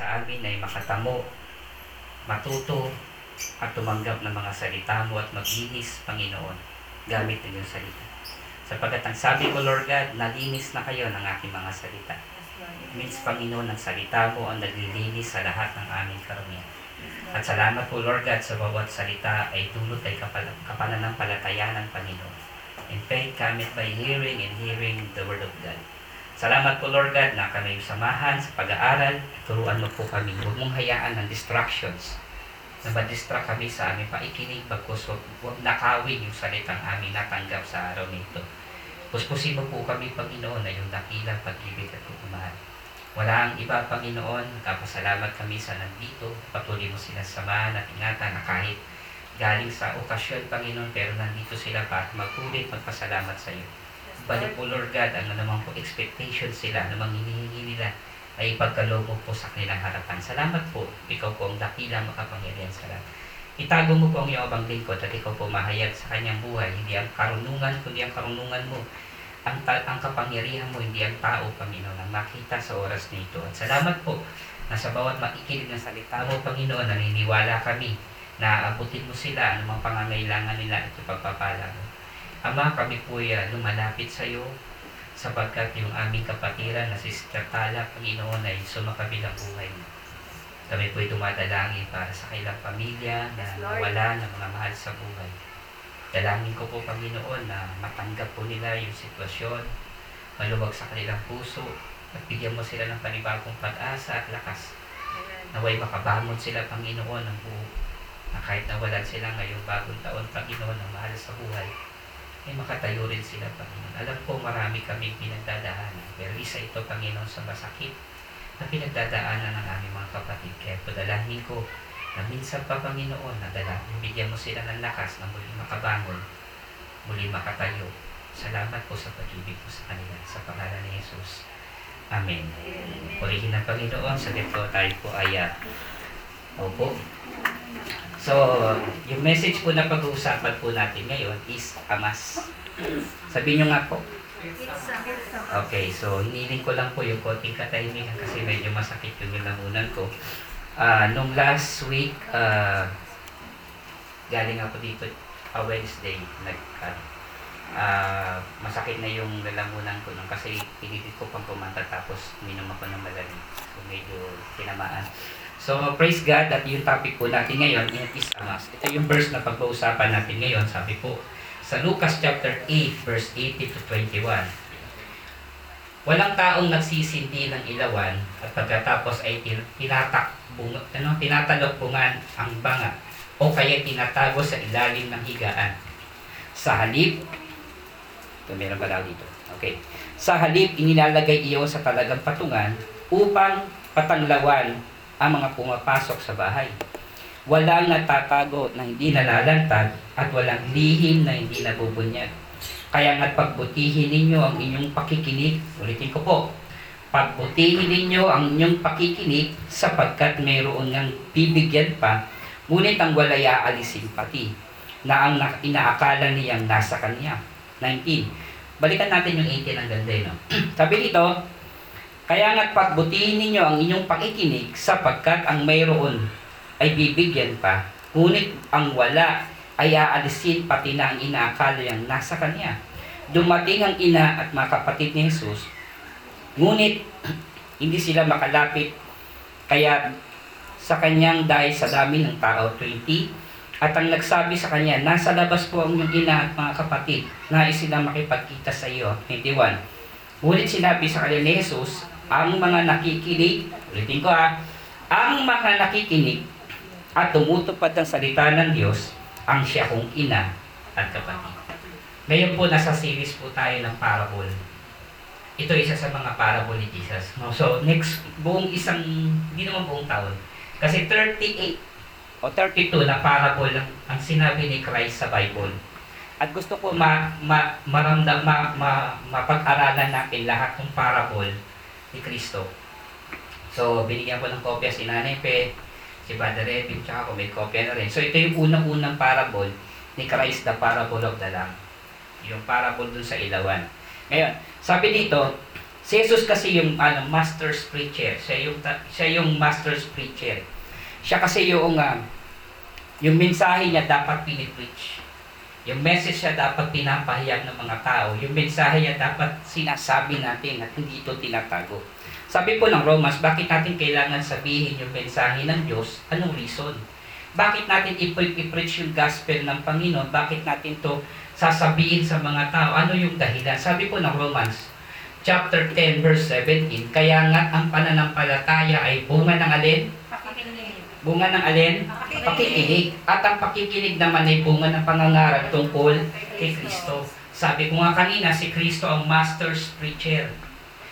sa amin ay makatamo, matuto, at tumanggap ng mga salita mo at maglinis, Panginoon, gamit ng iyong salita. Sapagkat ang sabi ko, Lord God, nalinis na kayo ng aking mga salita. Means, Panginoon, ang salita mo ang naglilinis sa lahat ng aming karumihan. At salamat po, Lord God, sa bawat salita ay dulot ay kapal kapananampalataya ng Panginoon. And faith cometh by hearing and hearing the Word of God. Salamat po, Lord God, na kami samahan sa pag-aaral. Turuan mo po kami. Huwag mong hayaan ng distractions na ma-distract kami sa aming paikinig bagkus huwag, nakawin yung salitang aming natanggap sa araw nito. Puspusin mo po kami, Panginoon, na yung dakilang pag-ibig at pagmamahal. Wala ang iba, Panginoon. Kapasalamat kami sa nandito. Patuloy mo sila samahan at ingatan na kahit galing sa okasyon, Panginoon, pero nandito sila para magpulit, magpasalamat sa iyo. Lord God, ano naman po expectation sila, ano mang hinihingi nila, ay ipagkaloob mo po sa kanilang harapan. Salamat po. Ikaw po ang dakilang makapangyarihan sa lahat. Itago mo po ang iyong abang lingkod at ikaw po mahayag sa kanyang buhay. Hindi ang karunungan, kundi ang karunungan mo. Ang, ta- ang kapangyarihan mo, hindi ang tao, Panginoon, ang makita sa oras na ito. At salamat po na sa bawat makikinig ng salita mo, Panginoon, naniniwala kami na abutin mo sila, anumang pangangailangan nila at ipagpapala mo. Ama, kami po ay lumalapit sa iyo sapagkat yung aming kapatiran na si Sister Tala, Panginoon, ay sumakabilang buhay mo. Kami po ay dumadalangin para sa kailang pamilya na nawala ng mga mahal sa buhay. Dalangin ko po, Panginoon, na matanggap po nila yung sitwasyon, maluwag sa kanilang puso, at bigyan mo sila ng panibagong pag-asa at lakas. Naway makabangon sila, Panginoon, ng buo. Na kahit nawalan sila ngayong bagong taon, Panginoon, ng mahal sa buhay, ay makatayo rin sila, Panginoon. Alam ko marami kaming pinagdadaanan, pero isa ito, Panginoon, sa masakit na pinagdadaanan ng aming mga kapatid. Kaya padalangin ko na minsan pa, Panginoon, na dalangin, bigyan mo sila ng lakas na muli makabangon, muli makatayo. Salamat po sa pag-ibig po sa kanila. Sa pangalan ni Jesus. Amen. Purihin ng Panginoon. Sa dito tayo po ay ah, Opo. So, yung message po na pag-uusapan po natin ngayon is Amas. Sabihin nyo nga po. Okay, so hiniling ko lang po yung konting katahimikan kasi medyo masakit yung nilamunan ko. Ah, nung last week, ah, galing ako dito a Wednesday, nag, ano, ah, masakit na yung lalamunan ko nung kasi pinilit ko pang pumanta tapos minom ako ng malamig. So medyo tinamaan. So praise God at yung topic po natin ngayon is Amas. Ito yung verse na pag-uusapan natin ngayon. Sabi po sa Lucas chapter 8 verse 80 to 21. Walang taong nagsisindi ng ilawan at pagkatapos ay tin- tinatakbung, ano, tinatalokbungan ang banga o kaya tinatago sa ilalim ng higaan. Sa halip, ito meron ba dito? Okay. Sa halip, inilalagay iyo sa talagang patungan upang patanglawan ang mga pumapasok sa bahay. Walang natatago na hindi nalalantad at walang lihim na hindi nabubunyag. Kaya nga't pagbutihin ninyo ang inyong pakikinig, ulitin ko po, pagbutihin ninyo ang inyong pakikinig sapagkat mayroon ngang bibigyan pa, ngunit ang walay aalisin pati, na ang na- inaakala niyang nasa kanya. 19. Balikan natin yung 18 ang ganda, no? Sabi dito, kaya nga't pagbutihin ninyo ang inyong pakikinig sapagkat ang mayroon ay bibigyan pa, ngunit ang wala ay aalisin pati na ang inaakala niyang nasa kanya. Dumating ang ina at mga kapatid ni Jesus, ngunit hindi sila makalapit. Kaya sa kanyang dahil sa dami ng tao, 20, at ang nagsabi sa kanya, nasa labas po ang iyong ina at mga kapatid, nais sila makipagkita sa iyo, 21. Ngunit sinabi sa kanya ni Jesus, ang mga nakikinig, ulitin ko ha, ang mga nakikinig at tumutupad ng salita ng Diyos, ang siya kong ina at kapatid. Ngayon po, nasa series po tayo ng parable. Ito isa sa mga parable ni Jesus. No? So, next, buong isang, hindi naman buong taon. Kasi 38 o 32 na parable ang, ang sinabi ni Christ sa Bible. At gusto ko ma, ma, maramdam, ma, ma, mapag-aralan natin lahat ng parable ni Kristo. So, binigyan ko ng kopya si Nanay Pe, si Brother Revin, tsaka ako may kopya na rin. So, ito yung unang-unang parable ni Christ, the parable of the Lamb. Yung parable dun sa ilawan. Ngayon, sabi dito, Si Jesus kasi yung ano, master's preacher. Siya yung, siya yung master's preacher. Siya kasi yung, ah, yung mensahe niya dapat pinipreach. Yung message niya dapat pinapahayag ng mga tao. Yung mensahe niya dapat sinasabi natin at hindi ito tinatago. Sabi po ng Romans, bakit natin kailangan sabihin yung mensahe ng Diyos? Anong reason? Bakit natin i-preach yung gospel ng Panginoon? Bakit natin to sasabihin sa mga tao? Ano yung dahilan? Sabi po ng Romans, chapter 10, verse 17, Kaya nga ang pananampalataya ay bunga ng alin? Bunga ng alin? Pakikinig. At ang pakikinig naman ay bunga ng pangangarap tungkol kay Kristo. Sabi ko nga kanina, si Kristo ang master's preacher.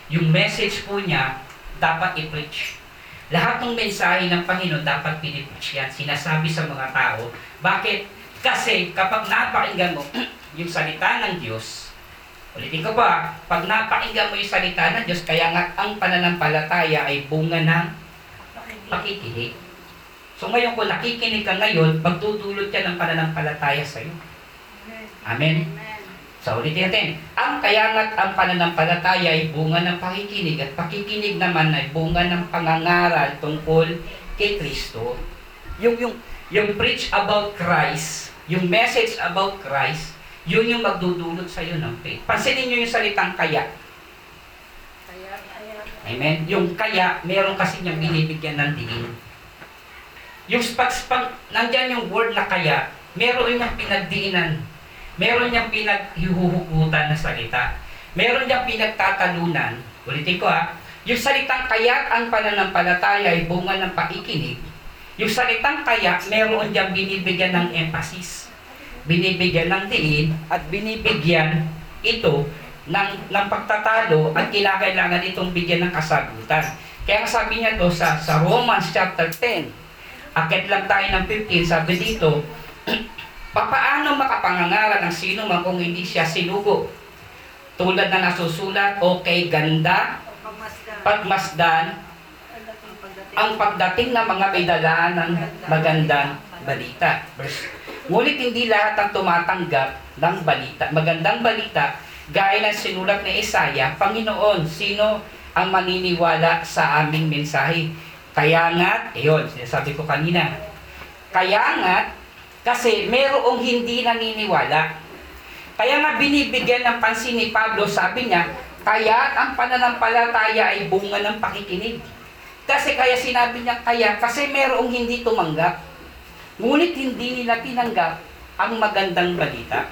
Yung message po niya, dapat i-preach. Lahat ng mensahe ng Panginoon dapat pinipreach yan. Sinasabi sa mga tao. Bakit? Kasi kapag napakinggan mo yung salita ng Diyos, ulitin ko pa, pag napakinggan mo yung salita ng Diyos, kaya nga ang pananampalataya ay bunga ng pakikinig. So ngayon kung nakikinig ka ngayon, magdudulot yan ng pananampalataya sa iyo. Amen. So ulitin natin. Ang kaya nga't ang pananampalataya ay bunga ng pakikinig at pakikinig naman ay bunga ng pangangaral tungkol kay Kristo. Yung yung yung preach about Christ, yung message about Christ, yun yung magdudulot sa iyo ng faith. Pansinin niyo yung salitang kaya. Kaya, kaya. Amen. Yung kaya, meron kasi niyang binibigyan ng diin. Yung pag, pag nandyan yung word na kaya, meron niyang pinagdiinan. Meron niyang pinaghihuhugutan na salita. Meron niyang pinagtatalunan. Ulitin ko ha. Yung salitang kaya ang pananampalataya ay bunga ng pakikinig. Yung salitang kaya, meron niyang binibigyan ng emphasis. Binibigyan ng diin at binibigyan ito ng, ng pagtatalo at kinakailangan itong bigyan ng kasagutan. Kaya sabi niya to sa, sa Romans chapter 10, akit lang tayo ng 15, sabi dito, papaano makapangangaral ng sino man kung hindi siya sinugo? Tulad na nasusulat, okay, ganda, Pagmasdan. ang pagdating ng mga may dalaan ng magandang balita. Verse. Ngunit hindi lahat ang tumatanggap ng balita. Magandang balita, gaya ng sinulat ni Isaiah, Panginoon, sino ang maniniwala sa aming mensahe? Kaya nga, ayun, sinasabi ko kanina, kaya nga, kasi merong hindi naniniwala. Kaya nga binibigyan ng pansin ni Pablo, sabi niya, kaya ang pananampalataya ay bunga ng pakikinig. Kasi kaya sinabi niya kaya, kasi merong hindi tumanggap. Ngunit hindi nila tinanggap ang magandang balita.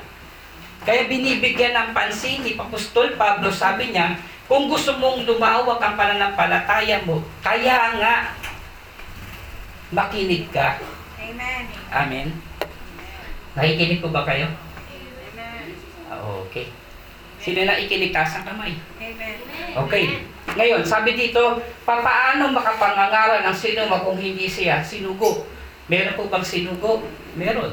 Kaya binibigyan ng pansin ni Apostol Pablo, sabi niya, kung gusto mong lumawak ang pananampalataya mo, kaya nga, makinig ka. Amen. Amen. Nakikinig po ba kayo? Amen. Ah, Okay. Sino na ikinig taas ang kamay? Amen. Okay. Ngayon, sabi dito, papaano makapangangaral ng sino man kung hindi siya sinugo? Meron po bang sinugo? Meron.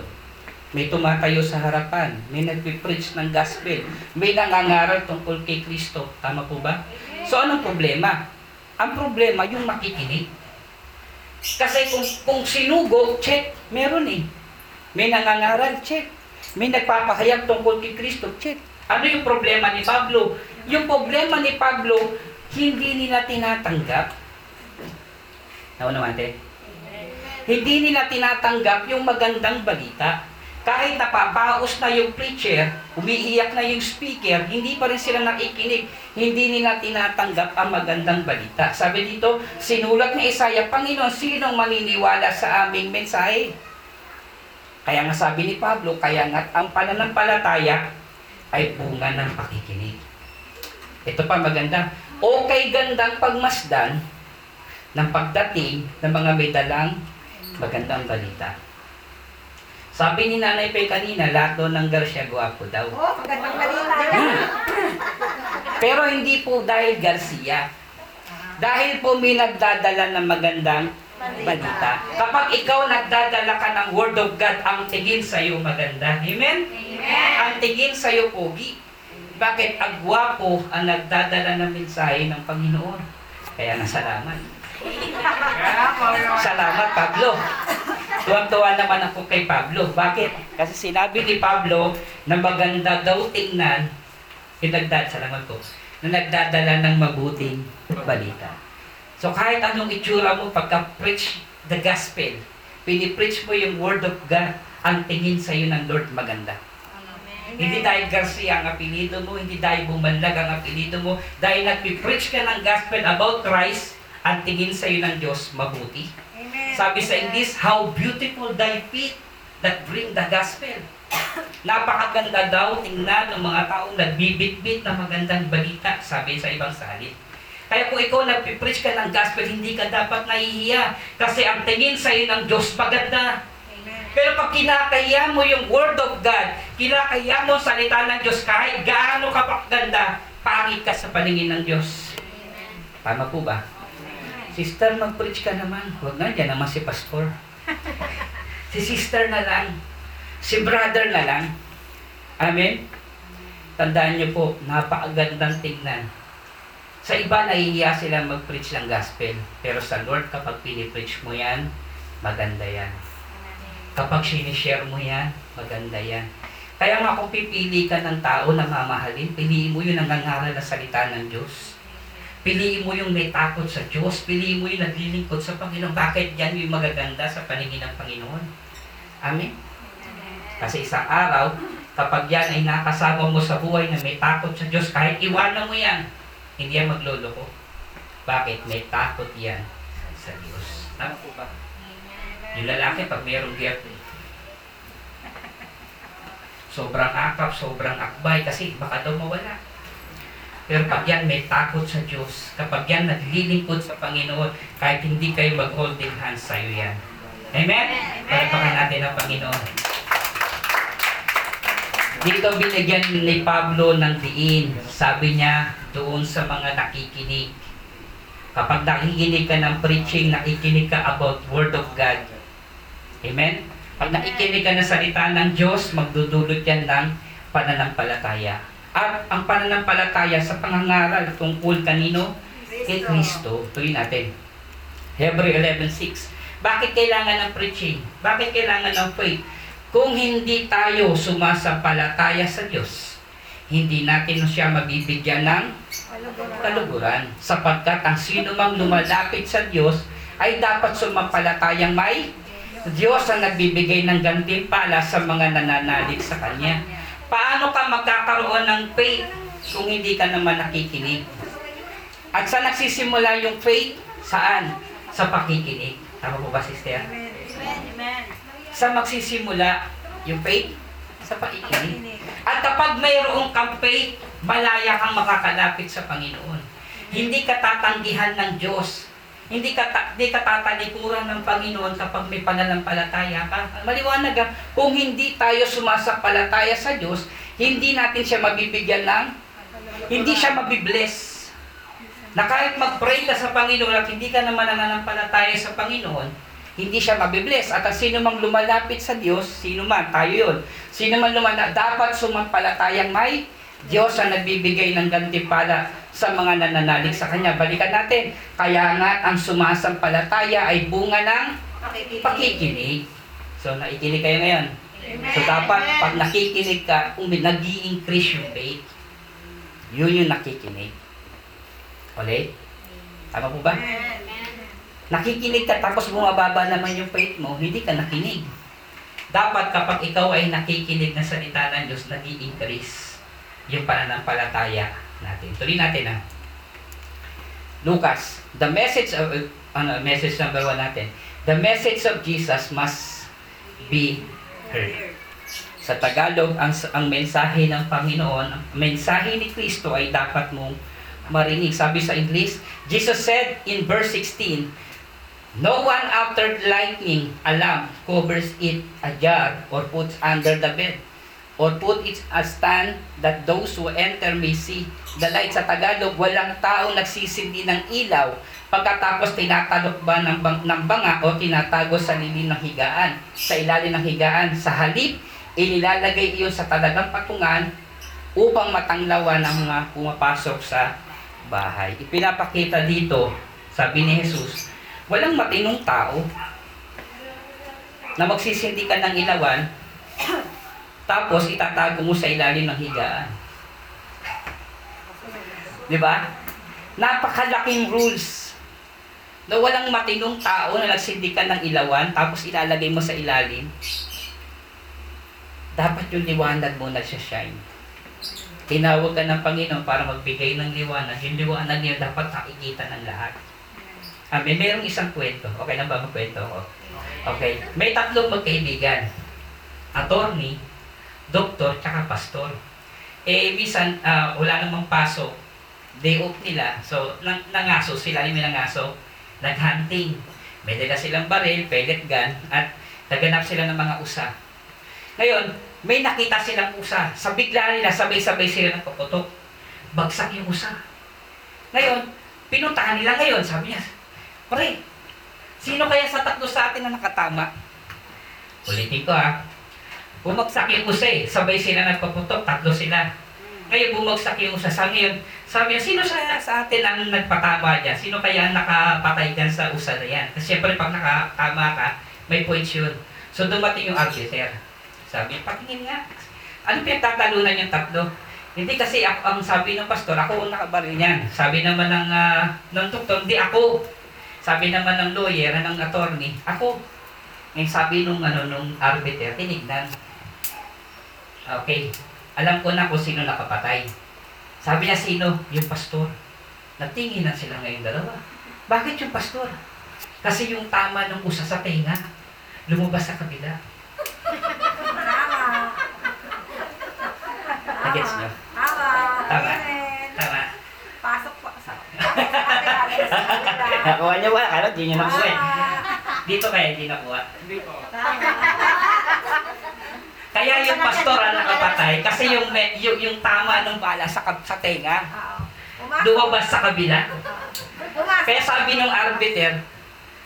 May tumatayo sa harapan. May nagpipreach ng gospel. May nangangaral tungkol kay Kristo. Tama po ba? So, anong problema? Ang problema, yung makikinig. Kasi kung, kung sinugo, check, meron eh. May nangangaral, check. May nagpapahayag tungkol kay Kristo, check. Ano yung problema ni Pablo? Yung problema ni Pablo, hindi nila tinatanggap. Nauna natin? Hindi nila tinatanggap yung magandang balita. Kahit napapaos na yung preacher, umiiyak na yung speaker, hindi pa rin sila nakikinig. Hindi nila tinatanggap ang magandang balita. Sabi dito, sinulat ni Isaiah, Panginoon, sinong maniniwala sa aming mensahe? Kaya nga sabi ni Pablo, kaya nga ang pananampalataya ay bunga ng pakikinig. Ito pa maganda. Okay gandang pagmasdan ng pagdating ng mga may dalang magandang balita. Sabi ni Nanay Pe kanina, lahat doon ng Garcia Guapo daw. Oh, magandang balita. Hmm. Pero hindi po dahil Garcia. Dahil po may nagdadala ng magandang balita. Kapag ikaw nagdadala ka ng Word of God, ang tingin sa iyo maganda. Amen? Amen. Ang tingin sa iyo pogi. Bakit? Ang gwapo ang nagdadala ng mensahe ng Panginoon. Kaya nga salamat. Pablo. Tuwang-tuwa naman ako kay Pablo. Bakit? Kasi sinabi ni Pablo na maganda daw tingnan, pinagdad, salamat po, na nagdadala ng mabuting balita. So kahit anong itsura mo pagka-preach the gospel, pinipreach mo yung word of God, ang tingin sa iyo ng Lord maganda. Hindi dahil Garcia ang apelido mo, hindi dahil bumanlag ang apelido mo, dahil nagpipreach ka ng gospel about Christ, ang tingin sa iyo ng Diyos mabuti. Amen. Sabi sa English, how beautiful thy feet that bring the gospel. Napakaganda daw tingnan ng mga taong nagbibitbit na magandang balita, sabi sa ibang salin. Kaya kung ikaw nagpipreach ka ng gospel, hindi ka dapat nahihiya. Kasi ang tingin sa iyo ng Diyos maganda. Amen. Pero pag kinakaya mo yung Word of God, kinakaya mo salita ng Diyos, kahit gaano ka pa ganda, pangit ka sa paningin ng Diyos. Tama po ba? Sister, mag-preach ka naman. Huwag nga, dyan naman si pastor. si sister na lang. Si brother na lang. Amen? Tandaan niyo po, napakagandang tingnan. Sa iba, nahihiya sila mag-preach ng gospel. Pero sa Lord, kapag pinipreach mo yan, maganda yan. Kapag sinishare mo yan, maganda yan. Kaya nga kung pipili ka ng tao na mamahalin, piliin mo yung nangangaral na salita ng Diyos. Piliin mo yung may takot sa Diyos. Piliin mo yung naglilingkod sa Panginoon. Bakit yan yung magaganda sa paningin ng Panginoon? Amen? Kasi isang araw, kapag yan ay nakasama mo sa buhay na may takot sa Diyos, kahit iwanan mo yan, hindi yan magloloko. Bakit? May takot yan sa Diyos. Tama po ba? Yung lalaki, pag mayroong girlfriend, sobrang akap, sobrang akbay, kasi baka daw mawala. Pero pag yan may takot sa Diyos, kapag yan naglilingkod sa Panginoon, kahit hindi kayo mag-holding hands sa'yo yan. Amen? Palapakan natin ang Panginoon. Dito binigyan ni Pablo ng diin. Sabi niya doon sa mga nakikinig. Kapag nakikinig ka ng preaching, nakikinig ka about Word of God. Amen? Pag nakikinig ka ng salita ng Diyos, magdudulot yan ng pananampalataya. At ang pananampalataya sa pangangaral tungkol kanino? Kay Kristo. Tuloy natin. Hebrew 11.6 Bakit kailangan ng preaching? Bakit kailangan ng faith? Kung hindi tayo sumasampalataya sa Diyos, hindi natin siya mabibigyan ng kaluguran. Sapagkat ang sino mang lumalapit sa Diyos ay dapat sumampalatayang may Diyos ang nagbibigay ng gantimpala sa mga nananalig sa Kanya. Paano ka magkakaroon ng faith kung hindi ka naman nakikinig? At saan nagsisimula yung faith? Saan? Sa pakikinig. Tama po ba, sister? Amen. Amen. Sa magsisimula yung faith? Sa. Pakikinig. At kapag mayroong kang faith, malaya kang makakalapit sa Panginoon. Hindi ka tatanggihan ng Diyos. Hindi ka, ta- hindi ka tatalikuran ng Panginoon kapag may pananampalataya ka. Maliwanag ah, kung hindi tayo sumasampalataya sa Diyos, hindi natin siya mabibigyan ng, hindi siya mabibless. Na kahit mag-pray ka sa Panginoon at hindi ka naman nananampalataya sa Panginoon, hindi siya mabibless. At ang sino mang lumalapit sa Diyos, sino man, tayo yun. Sino man lumalapit, dapat sumampalatayang may Diyos ang nagbibigay ng gantimpala sa mga nananalig sa Kanya. Balikan natin. Kaya nga, ang sumasampalataya ay bunga ng Pakikinig. pakikinig. So, naikinig kayo ngayon. Amen. So, dapat pag nakikinig ka, kung nag increase yung faith, yun yung nakikinig. Ulit? Tama po ba? Amen. Nakikinig ka tapos bumababa naman yung faith mo, hindi ka nakinig. Dapat kapag ikaw ay nakikinig ng salita ng Diyos, nag increase yung pananampalataya natin. Tuloy natin ha. Lucas, the message of, ano, message number one natin. The message of Jesus must be heard. Sa Tagalog, ang, ang mensahe ng Panginoon, ang mensahe ni Kristo ay dapat mong marinig. Sabi sa English, Jesus said in verse 16, No one after lightning alarm covers it a jar or puts under the bed or put it a stand that those who enter may see. The light sa Tagalog, walang tao nagsisindi ng ilaw pagkatapos tinatalok ba ng, bang, ng banga o tinatago sa lilim ng higaan, sa ilalim ng higaan. Sa halip, inilalagay iyon sa talagang patungan upang matanglawan ng mga pumapasok sa bahay. Ipinapakita dito, sabi ni Jesus, walang matinong tao na magsisindi ka ng ilawan tapos itatago mo sa ilalim ng higaan. Di ba? Napakalaking rules na walang matinong tao na nagsindikan ng ilawan tapos ilalagay mo sa ilalim. Dapat yung liwanag mo nagsashine. Tinawag ka ng Panginoon para magbigay ng liwanag. Yung liwanag niya dapat nakikita ng lahat. Ah, may merong isang kwento. Okay lang ba magkwento ko? Okay. May tatlong magkaibigan. Attorney, doktor, tsaka pastor. Eh, minsan, ah, wala namang pasok. Day off nila. So, nang, nangaso sila, yung nangaso. Nag-hunting. May dala silang baril, pellet gun, at naganap sila ng mga usa. Ngayon, may nakita silang usa. Sa bigla nila, sabay-sabay sila nagpuputok. Bagsak yung usa. Ngayon, pinuntahan nila ngayon. Sabi niya, Pre, sino kaya sa tatlo sa atin na nakatama? Ulitin ko ha. Bumagsak yung usa eh. Sabay sila nagpaputok. Tatlo sila. Ngayon, bumagsak yung usa. Sa ngayon, sabi niya, sino sa, sa atin ang nagpatama dyan? Sino kaya ang nakapatay dyan sa usa na yan? Kasi syempre, pag nakatama ka, may points yun. So, dumating yung arbiter. Sabi, patingin nga. Ano pinagtatalunan yung tatlo? Hindi kasi ako, ang sabi ng pastor, ako ang nakabaril niyan. Sabi naman ng, ah, ng doktor, hindi ako. Sabi naman ng lawyer, ng attorney, ako. Ngayon sabi nung, ano, nung arbiter, tinignan. Okay. Alam ko na kung sino nakapatay. Sabi niya, sino? Yung pastor. Natingin na sila ngayon dalawa. Bakit yung pastor? Kasi yung tama ng usa sa tenga, lumabas sa kabila. Tama. Nagets niyo? Tama. Tama. Tama. Pasok po sa. Nakuha niya ba? Akala, di niya nakuha. Dito kaya hindi nakuha. Tama. Kaya yung pastor ang nakapatay kasi yung, yung, yung tama ng bala sa, sa tenga, lumabas sa kabila. Kaya sabi ng arbiter,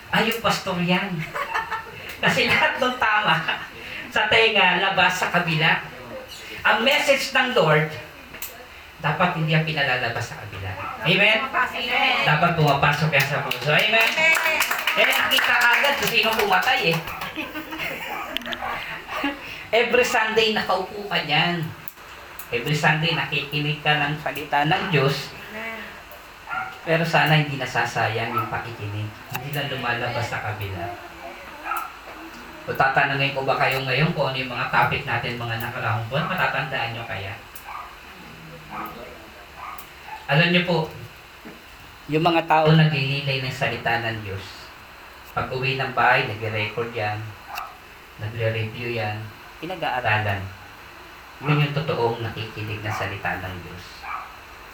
ay yung pastor yan. Kasi lahat ng tama sa tenga, labas sa kabila. Ang message ng Lord, dapat hindi yan pinalalabas sa kabila. Amen? Amen. Dapat pumapasok yan sa puso. Amen? Amen. Eh, nakita agad kung sino pumatay eh. Every Sunday nakaupo ka dyan. Every Sunday nakikinig ka ng salita ng Diyos. Pero sana hindi nasasayang yung pakikinig. Hindi lang lumalabas sa kabila. O tatanungin ko ba kayo ngayon kung ano yung mga topic natin mga nakaraang buwan? Matatandaan nyo kaya? Alam nyo po, yung mga tao naglililay ng salita ng Diyos, pag uwi ng bahay, nagre-record yan, nagre-review yan, pinag-aaralan. Yun yung totoong nakikinig ng salita ng Diyos.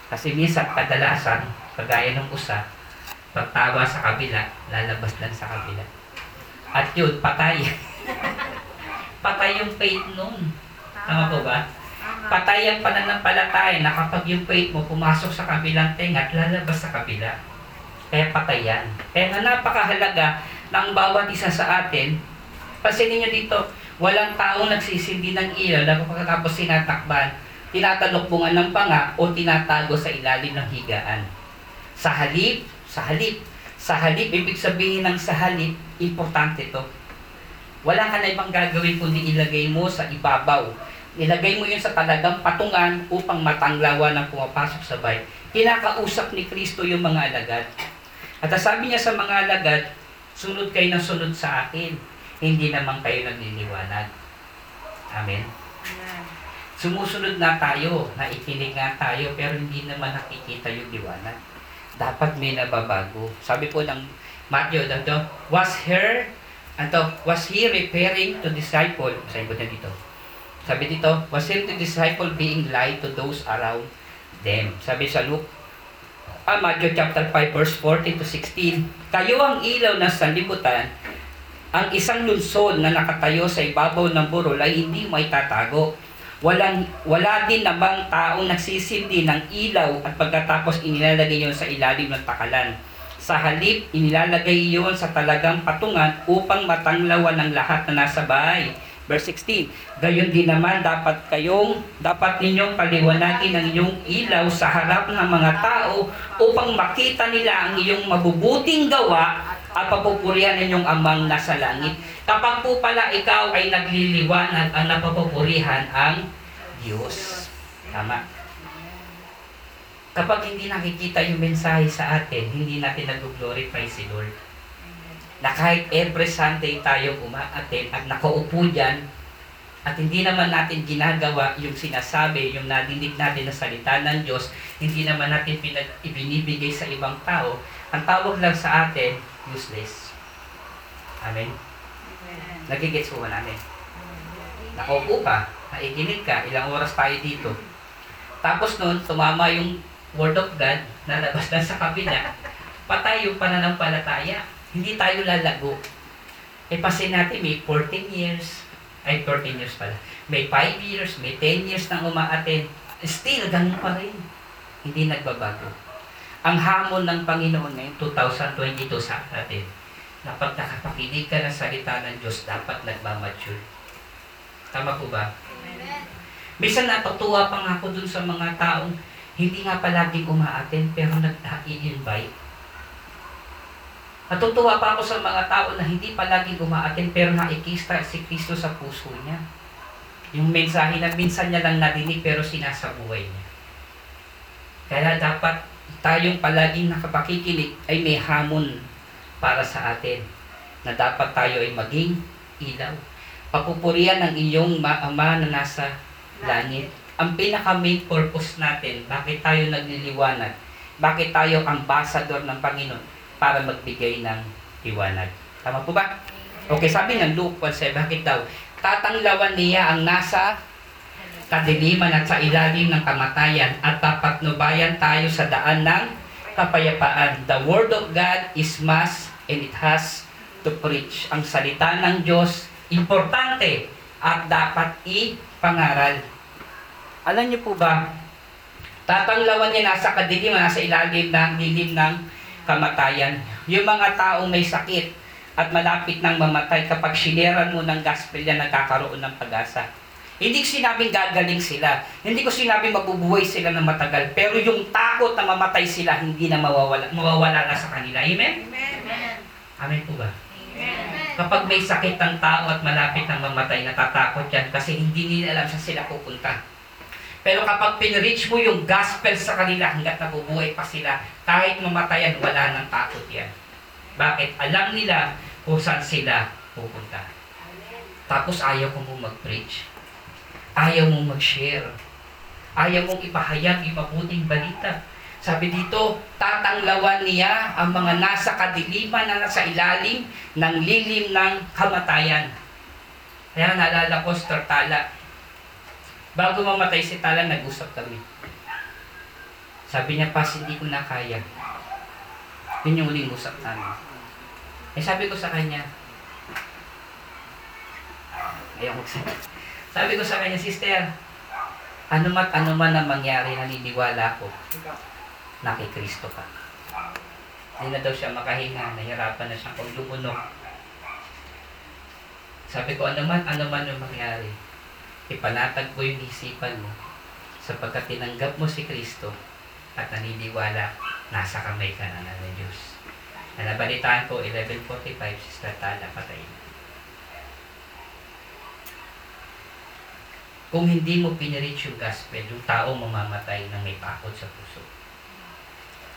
Kasi minsan, kadalasan, kagaya ng usa, pagtawa sa kabila, lalabas lang sa kabila. At yun, patay. patay yung faith nun. Tama po ba? Patay ang pananampalataya na kapag yung faith mo pumasok sa kabilang tenga at lalabas sa kabila. Kaya patay yan. Kaya nga napakahalaga ng bawat isa sa atin. Pansinin nyo dito, walang taong nagsisindi ng ilaw na pagkatapos sinatakban, tinatalokbungan ng panga o tinatago sa ilalim ng higaan. Sa halip, sa halip, sa halip, ibig sabihin ng sa halip, importante to. Wala ka na ibang gagawin kundi ilagay mo sa ibabaw. Ilagay mo yun sa talagang patungan upang matanglawan ng pumapasok sa bay. Kinakausap ni Kristo yung mga alagad. At ang sabi niya sa mga alagad, sunod kayo ng sunod sa akin. Hindi naman kayo nagliliwanag. Amen. Amen. Sumusunod na tayo, naikinig nga tayo, pero hindi naman nakikita yung liwanag. Dapat may nababago. Sabi po ng Matthew, dito, was her, anto, was he repairing to disciple, sabi po na dito. Sabi dito, was he to disciple being light to those around them. Sabi sa Luke, ah, Matthew chapter 5 verse 14 to 16, kayo ang ilaw ng sanlibutan, ang isang lungsod na nakatayo sa ibabaw ng burol ay hindi may tatago. Walang, wala din namang taong nagsisindi ng ilaw at pagkatapos inilalagay yon sa ilalim ng takalan. Sa halip, inilalagay yon sa talagang patungan upang matanglawan ng lahat na nasa bahay. Verse 16, Gayon din naman dapat kayong, dapat ninyong paliwanagin ang inyong ilaw sa harap ng mga tao upang makita nila ang iyong mabubuting gawa at papupurihan ninyong amang nasa langit. Kapag po pala ikaw ay nagliliwanag, ang napapupurihan ang Diyos. Tama. Kapag hindi nakikita yung mensahe sa atin, hindi natin nag-glorify si Lord. Na kahit every Sunday tayo umaaten at nakaupo dyan, at hindi naman natin ginagawa yung sinasabi, yung nadinig natin na salita ng Diyos, hindi naman natin pinag ibinibigay sa ibang tao, ang tawag lang sa atin, useless. Amen? Nagigets po ba namin? Nakaupo ka, naikinig ka, ilang oras tayo dito. Tapos nun, tumama yung Word of God, nalabas na sa kabila, patay yung pananampalataya. Hindi tayo lalago. E pasin natin, may 14 years, ay 14 years pala. May 5 years, may 10 years nang umaaten. Still, ganun pa rin. Hindi nagbabago. Ang hamon ng Panginoon ngayon, 2022 sa atin, na pag nakapakinig ka ng salita ng Diyos, dapat nagmamature. Tama po ba? Minsan natutuwa pa nga ako dun sa mga taong hindi nga palaging umaaten pero nag-i-invite. Natutuwa pa ako sa mga tao na hindi palaging umaaten pero nakikista si Kristo sa puso niya. Yung mensahe na minsan niya lang narinig pero sinasabuhay niya. Kaya dapat tayong palaging nakapakikinig ay may hamon para sa atin na dapat tayo ay maging ilaw. Papupurian ng iyong ma- ama na nasa langit. Ang pinaka main purpose natin, bakit tayo nagliliwanag, bakit tayo ambassador ng Panginoon para magbigay ng liwanag. Tama po ba? Okay, sabi ng Luke 1.7, bakit daw? Tatanglawan niya ang nasa kadiliman at sa ilalim ng kamatayan at papatnubayan tayo sa daan ng kapayapaan. The Word of God is mass and it has to preach. Ang salita ng Diyos, importante at dapat ipangaral. Alam niyo po ba, tatanglawan niya nasa kadiliman, nasa ilalim ng dilim ng kamatayan. Yung mga taong may sakit at malapit nang mamatay, kapag sineran mo ng gospel yan, nagkakaroon ng pag-asa. Hindi ko sinabing gagaling sila. Hindi ko sinabing mabubuhay sila ng matagal. Pero yung takot na mamatay sila, hindi na mawawala, mawawala na sa kanila. Amen? Amen. Amen po ba? Amen. Kapag may sakit ang tao at malapit nang mamatay, natatakot yan kasi hindi nila alam saan sila pupunta. Pero kapag pinreach mo yung gospel sa kanila hanggat nabubuhay pa sila, kahit mamatayan, wala nang takot yan. Bakit? Alam nila kung saan sila pupunta. Tapos ayaw ko mo mag-preach. Ayaw mong mag-share. Ayaw mong ipahayag yung mabuting balita. Sabi dito, tatanglawan niya ang mga nasa kadiliman na nasa ilalim ng lilim ng kamatayan. Kaya naalala ko, Sir Tala, bago mamatay si Tala, nag-usap kami. Sabi niya, Pas, hindi ko na kaya. Yun yung uling usap namin. Eh sabi ko sa kanya, ayaw magsabi. Sabi ko sa kanya, sister, ano mat ano man ang mangyari, naniniwala ko na kay Kristo ka. Hindi na daw siya makahinga, nahirapan na siyang pag lumunok. Sabi ko, ano man, ano man yung mangyari, ipanatag ko yung isipan mo sapagkat tinanggap mo si Kristo at naniniwala, nasa kamay ka na ng Diyos. Na nabalitaan ko, 11.45, Sister Tala, patay na. Kung hindi mo pinirich yung gospel, yung tao mamamatay na may takot sa puso.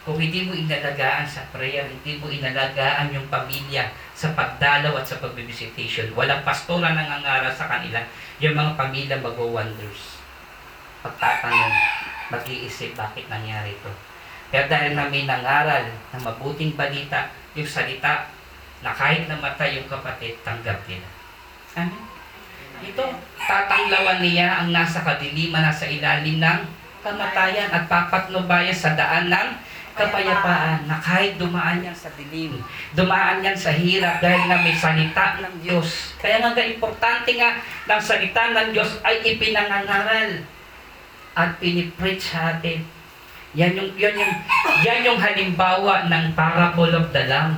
Kung hindi mo inalagaan sa prayer, hindi mo inalagaan yung pamilya sa pagdalaw at sa pagbibisitation, walang pastora nangangaral sa kanila, yung mga pamilya mag-wonders. Pagtatanong, mag-iisip bakit nangyari ito. Kaya dahil na may nangaral ng mabuting balita, yung salita na kahit namatay yung kapatid, tanggap nila. Amen. Ito, tatanglawan niya ang nasa kadiliman, nasa ilalim ng kamatayan at papatnubayan sa daan ng kapayapaan na kahit dumaan yan sa dilim, dumaan yan sa hirap dahil na may salita ng Diyos. Kaya nga importante nga ng salita ng Diyos ay ipinangangaral at pinipreach sa atin. Yan yung, yan yung, yan yung halimbawa ng parable of the Lamb.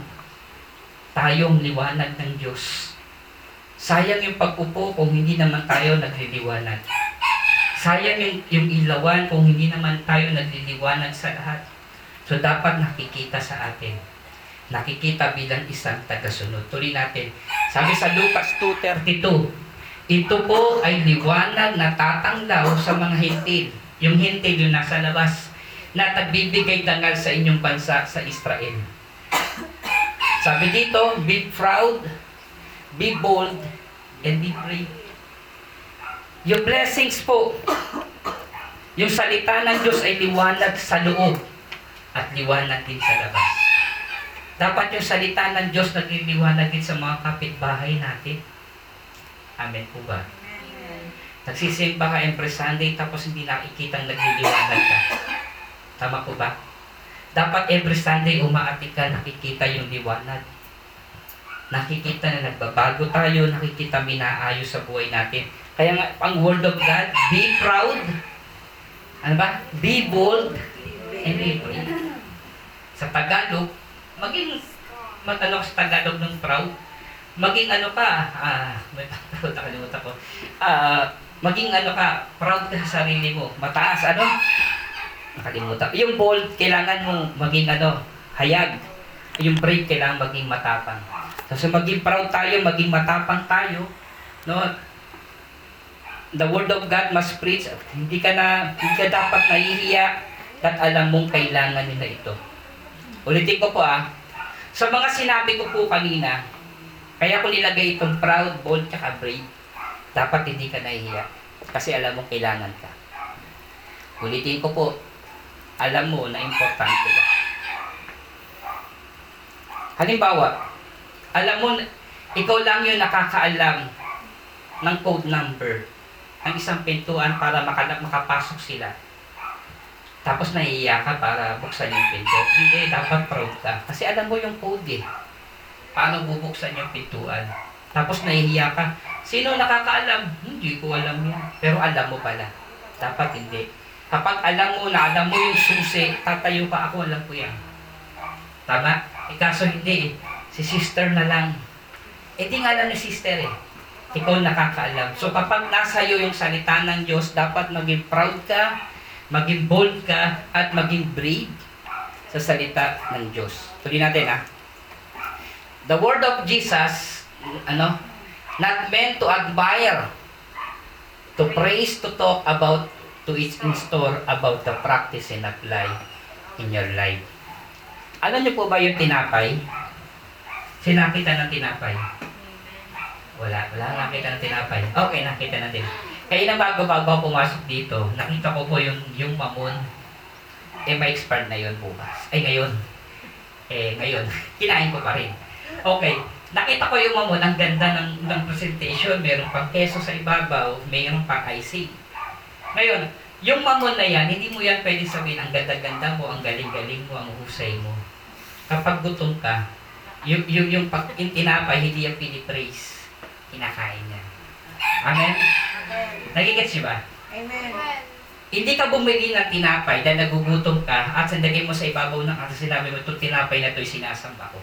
Tayong liwanag ng Diyos. Sayang yung pag-upo kung hindi naman tayo nagliliwanag. Sayang yung, yung ilawan kung hindi naman tayo nagliliwanag sa lahat. So dapat nakikita sa atin. Nakikita bilang isang tagasunod. Tuloy natin. Sabi sa Lucas 2.32, Ito po ay liwanag na tatanglaw sa mga hintil. Yung hintil yung nasa labas. na nagbibigay dangal sa inyong bansa sa Israel. Sabi dito, be proud, be bold, and be brave. Yung blessings po, yung salita ng Diyos ay liwanag sa loob at liwanag din sa labas. Dapat yung salita ng Diyos nagliliwanag din sa mga kapitbahay natin. Amen po ba? Nagsisimba ka every Sunday tapos hindi nakikitang nagliliwanag ka. Tama po ba? Dapat every Sunday umaati ka, nakikita yung liwanag. Nakikita na nagbabago tayo, nakikita minaayos sa buhay natin. Kaya nga, ang word of God, be proud, ano ba? Be bold, brave. Sa Tagalog, maging, mag, ano sa Tagalog ng proud, maging ano ka, ah, may proud, nakalimutan ko, ah, maging ano ka, proud ka sa sarili mo, mataas, ano? Nakalimutan. Yung bold, kailangan mong maging ano, hayag. Yung brave, kailangan maging matapang. So, so maging proud tayo, maging matapang tayo, no? The word of God must preach. Hindi ka na, hindi ka dapat nahihiya at alam mong kailangan nila ito. Ulitin ko po ah. Sa mga sinabi ko po kanina, kaya ko nilagay itong proud, bold, tsaka brave. Dapat hindi ka nahihiya. Kasi alam mong kailangan ka. Ulitin ko po, alam mo na importante ka. Halimbawa, alam mo, ikaw lang yung nakakaalam ng code number ng isang pintuan para makala, makapasok sila. Tapos nahihiya ka para buksan yung pinto. Hindi, dapat proud ka. Kasi alam mo yung code eh. Paano bubuksan yung pintuan. Tapos nahihiya ka. Sino nakakaalam? Hindi ko alam yan. Pero alam mo pala. Dapat hindi. Kapag alam mo na alam mo yung susi, tatayo ka ako, alam ko yan. Tama? Eh, kaso hindi eh. Si sister na lang. Eh di nga alam ni sister eh. Ikaw nakakaalam. So kapag nasa iyo yung salita ng Diyos, dapat maging proud ka, maging bold ka, at maging brave sa salita ng Diyos. Tuloy natin ha. The word of Jesus, ano, not meant to admire, to praise, to talk about, to its in store about the practice and apply in your life. Alam niyo po ba yung tinapay? Sinakita ng tinapay. Wala, wala nakita ng tinapay. Okay, nakita natin. Kaya na bago bago pumasok dito, nakita ko po yung yung mamon. Eh, may expired na yun bukas. Ay, ngayon. Eh, ngayon. Kinain ko pa rin. Okay. Nakita ko yung mamon, ang ganda ng, ng presentation. Meron pang keso sa ibabaw, mayroon pang icing. Ngayon, yung mamon na yan, hindi mo yan pwede sabihin, ang ganda-ganda mo, ang galing-galing mo, ang husay mo. Kapag gutom ka, yung, yung, yung, pag, tinapay, hindi yung pinipraise. Kinakain niya. Amen? Nagigets siya ba? Amen. Hindi ka bumili ng tinapay dahil nagugutom ka at sandagay mo sa ibabaw ng at sinabi mo, itong tinapay na ito'y sinasamba ko.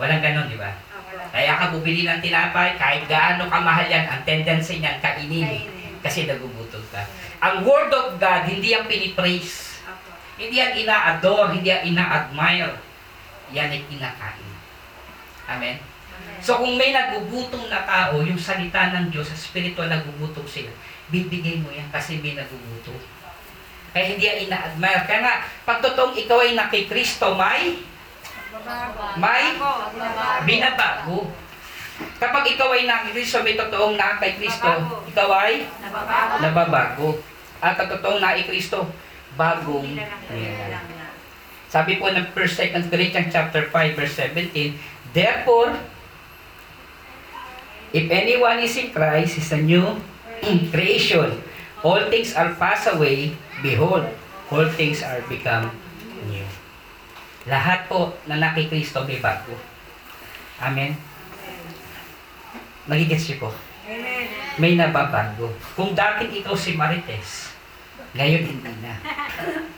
Walang ganon, di ba? Ah, wala. Kaya ka bumili ng tinapay, kahit gaano kamahal yan, ang tendency niyan, kainin. Kainin. Kasi nagugutom ka. Ang Word of God, hindi yan pinipraise. Hindi yan ina-adore, hindi yan ina-admire. Yan ay kinakain. Amen? So kung may nagugutom na tao, yung salita ng Diyos, sa spiritual nagugutom sila, bibigay mo yan kasi may nagugutom. Kaya hindi yan ina-admire. Kaya nga, pag totoong ikaw ay nakikristo, may. May binabago. Kapag ikaw ay nakikristo, may totoong na kay Kristo, Nababago. ikaw ay Nababago. At ang totoong na Kristo, bagong nilalang. Sabi po ng 1 Corinthians chapter 5 verse 17, Therefore, if anyone is in Christ, is a new creation. All things are passed away, behold, all things are become new. Lahat po na nakikristo may bago. Amen. Nagigets niyo po? Amen. May nababago. Kung dating ikaw si Marites, ngayon hindi na.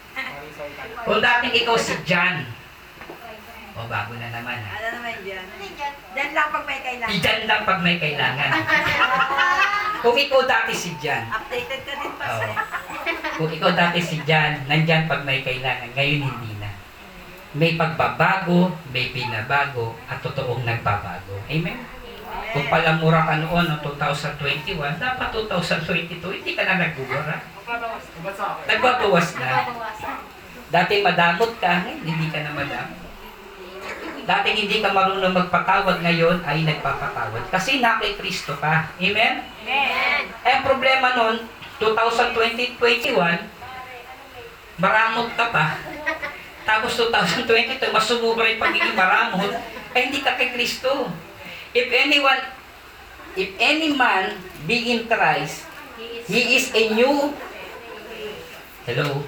Kung dating ikaw si John, o bago na naman ha. Ano naman dyan? Dyan lang pag may kailangan. Ijan lang pag may kailangan. Kung ikaw dati si John, Updated ka din pa Oo. sa'yo. kung ikaw dati si John, nandyan pag may kailangan, ngayon hindi na. May pagbabago, may binabago, at totoong nagbabago. Amen? Kung palamura ka noon, no, 2021, dapat 2022, hindi ka na nagmumura. Nagbabawas na. Dati madamot ka, ngayon hindi ka na madamot. Dati hindi ka marunong magpatawad, ngayon ay nagpapatawad. Kasi na kay Kristo ka. Amen? Amen. Eh, problema nun, 2020-21, maramot ka pa. Tapos 2022, mas sumubra yung pagiging maramot, eh hindi ka kay Kristo. If anyone, if any man be in Christ, he is a new, hello,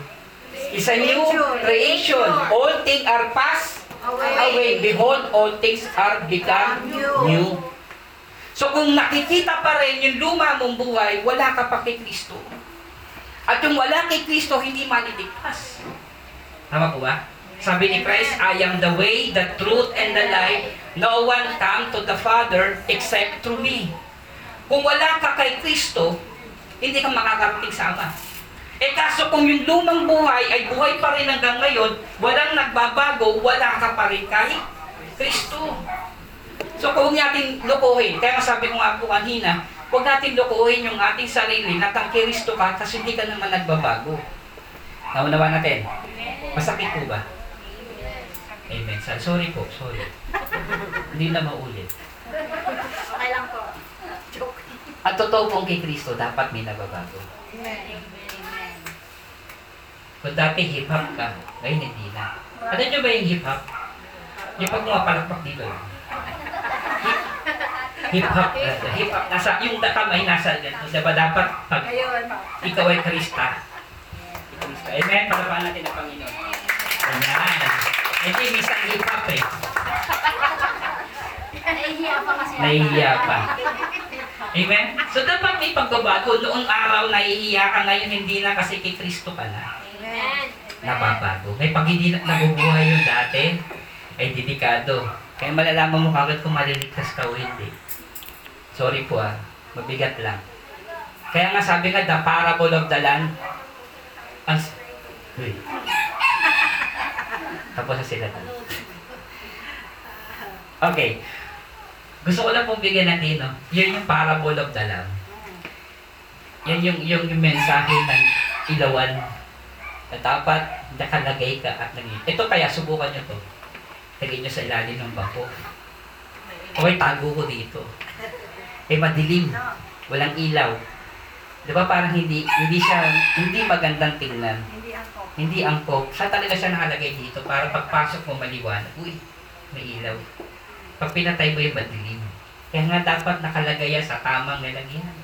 is a new creation. All things are passed away. Behold, all things are become new. So kung nakikita pa rin yung luma mong buhay, wala ka pa kay Kristo. At yung wala kay Kristo, hindi maliligtas. Tama po ba? Sabi ni Christ, I am the way, the truth, and the life. No one come to the Father except through me. Kung wala ka kay Kristo, hindi ka makakarating sa Ama. Eh kaso kung yung lumang buhay ay buhay pa rin hanggang ngayon, walang nagbabago, wala ka pa rin kay Kristo. So kung huwag natin lokohin, kaya nga sabi ko nga po kanina, huwag natin lokohin yung ating sarili na kang Kristo ka kasi hindi ka naman nagbabago. Naunawa natin. Masakit po ba? Amen. Sorry po, sorry. hindi na maulit. Okay lang po. Joke. At totoo pong kay Kristo, dapat may nababago. Amen. Kung dati hip-hop ka, ngayon hindi na. Ano nyo ba yung hip-hop? Yung pag pumapalakpak dito. Hip-hop, uh, hip-hop, nasa, yung kamay nasa, ganun, diba dapat pag ikaw ay Krista. Krista. Amen, palapahan natin ang Panginoon. Ayan. Hindi, minsan hip-hop eh. Nahihiya pa kasi. Nahihiya pa. Amen? So dapat may pagbabago. Noong araw, nahihiya ka ngayon, hindi na kasi kay Kristo ka na. Amen. nababago. May pag hindi na nabubuhay yung dati, ay dedikado. Kaya malalaman mo kagad kung maliligtas ka o hindi. Sorry po ah, mabigat lang. Kaya nga sabi nga, the parable of the land, ang... Uy. Tapos na sila doon. Okay. Gusto ko lang pong bigyan natin, no? Yun yung parable of the lamb. Yan yung, yung, yung mensahe ng ilawan dapat nakalagay ka at nangin. Ito kaya, subukan nyo to. Lagay nyo sa ilalim ng bako. Okay, tago ko dito. Eh, madilim. Walang ilaw. Di ba parang hindi, hindi siya, hindi magandang tingnan. Hindi ako. Hindi angkop. Siya talaga siya nakalagay dito para pagpasok mo maliwanag. Uy, may ilaw. Pag pinatay mo yung madilim. Kaya nga dapat nakalagay yan sa tamang nilagyan.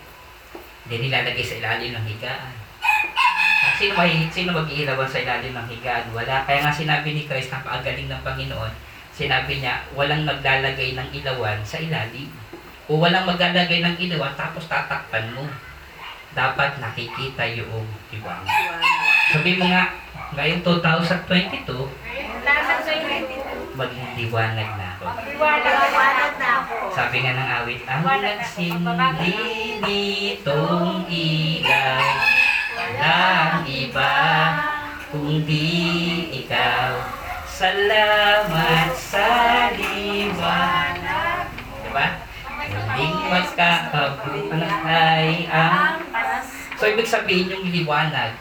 Hindi nilalagay sa ilalim ng higaan. Sino may sino mag-iilawan sa ilalim ng higaan? Wala. Kaya nga sinabi ni Christ, napakagaling ng Panginoon. Sinabi niya, walang maglalagay ng ilawan sa ilalim. O walang maglalagay ng ilawan tapos tatakpan mo. Dapat nakikita yung tiwang. Sabi mo nga, ngayong 2022, Nasa sa inyo. maging liwanag na ako. Liwanag na ako. Sabi nga ng awit, ang nagsindi nitong ilaw, walang iba kundi ikaw. Salamat sa liwanag. Diba? Muling magkakabuhay ang... So, ibig sabihin yung liwanag,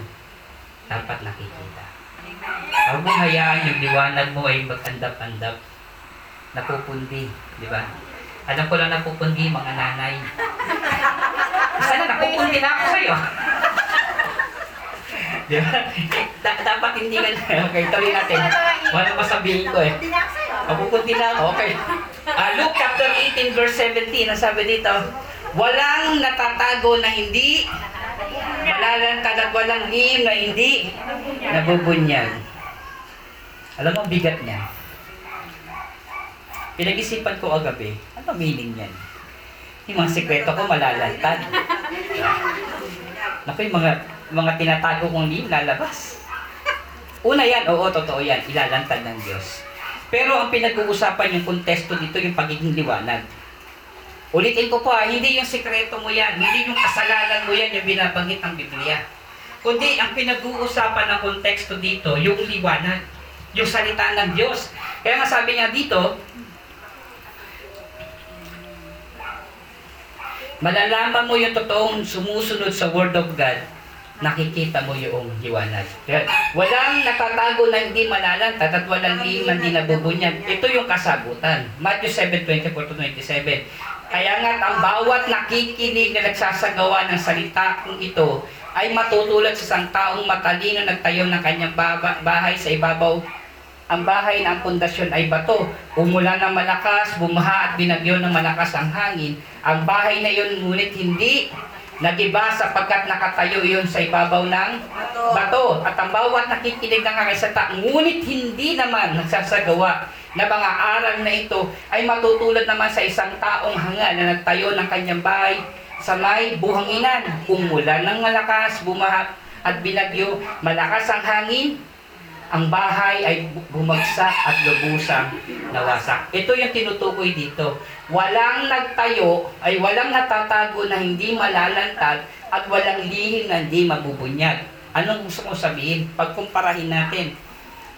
dapat nakikita. Huwag mo hayaan yung liwanag mo ay mag-andap-andap. Napupundi, di ba? Alam ko lang napupundi mga nanay. Sana napupundi na ako sa'yo. Di ba? Da- dapat hindi ka Okay, tuloy natin. Wala masabihin ko eh. Na. Mapupunti na ako. Okay. Ah, Luke chapter 18 verse 17, ang sabi dito, Walang natatago na hindi, malalantad at walang lihim na hindi nabubunyag. Alam mo, ang bigat niya. Pinag-isipan ko agabi, ano meaning niyan? Yung mga sekreto ko malalantad. Naku, yung mga, mga tinatago kong lihim lalabas. Una yan, oo, totoo yan, ilalantad ng Diyos. Pero ang pinag-uusapan yung kontesto dito, yung pagiging liwanag. Ulitin ko po ha, hindi yung sikreto mo yan, hindi yung kasalanan mo yan yung binabanggit ng Biblia. Kundi ang pinag-uusapan ng konteksto dito, yung liwanag, yung salita ng Diyos. Kaya nga sabi niya dito, malalaman mo yung totoong sumusunod sa Word of God nakikita mo yung liwanag. Walang natatago na hindi malalantad at walang na hindi nabubunyag. Ito yung kasagutan. Matthew 7, 24 to 27. Kaya nga, ang bawat nakikinig na nagsasagawa ng salita kung ito ay matutulad sa isang taong matalino nagtayo ng kanyang bahay sa ibabaw ang bahay na ang pundasyon ay bato. Umula ng malakas, bumaha at binagyo ng malakas ang hangin. Ang bahay na iyon ngunit hindi nagiba sapagkat nakatayo iyon sa ibabaw ng Bato. bato. At ang bawat nakikinig ng kakasata, ngunit hindi naman nagsasagawa na mga aral na ito ay matutulad naman sa isang taong hanga na nagtayo ng kanyang bahay sa may buhanginan. Umulan ng malakas, bumaha at binagyo, malakas ang hangin, ang bahay ay bu- bumagsak at lubusang nawasak. Ito yung tinutukoy dito. Walang nagtayo, ay walang natatago na hindi malalantad at walang lihim na hindi mabubunyag. Anong gusto kong sabihin? Pagkumparahin natin.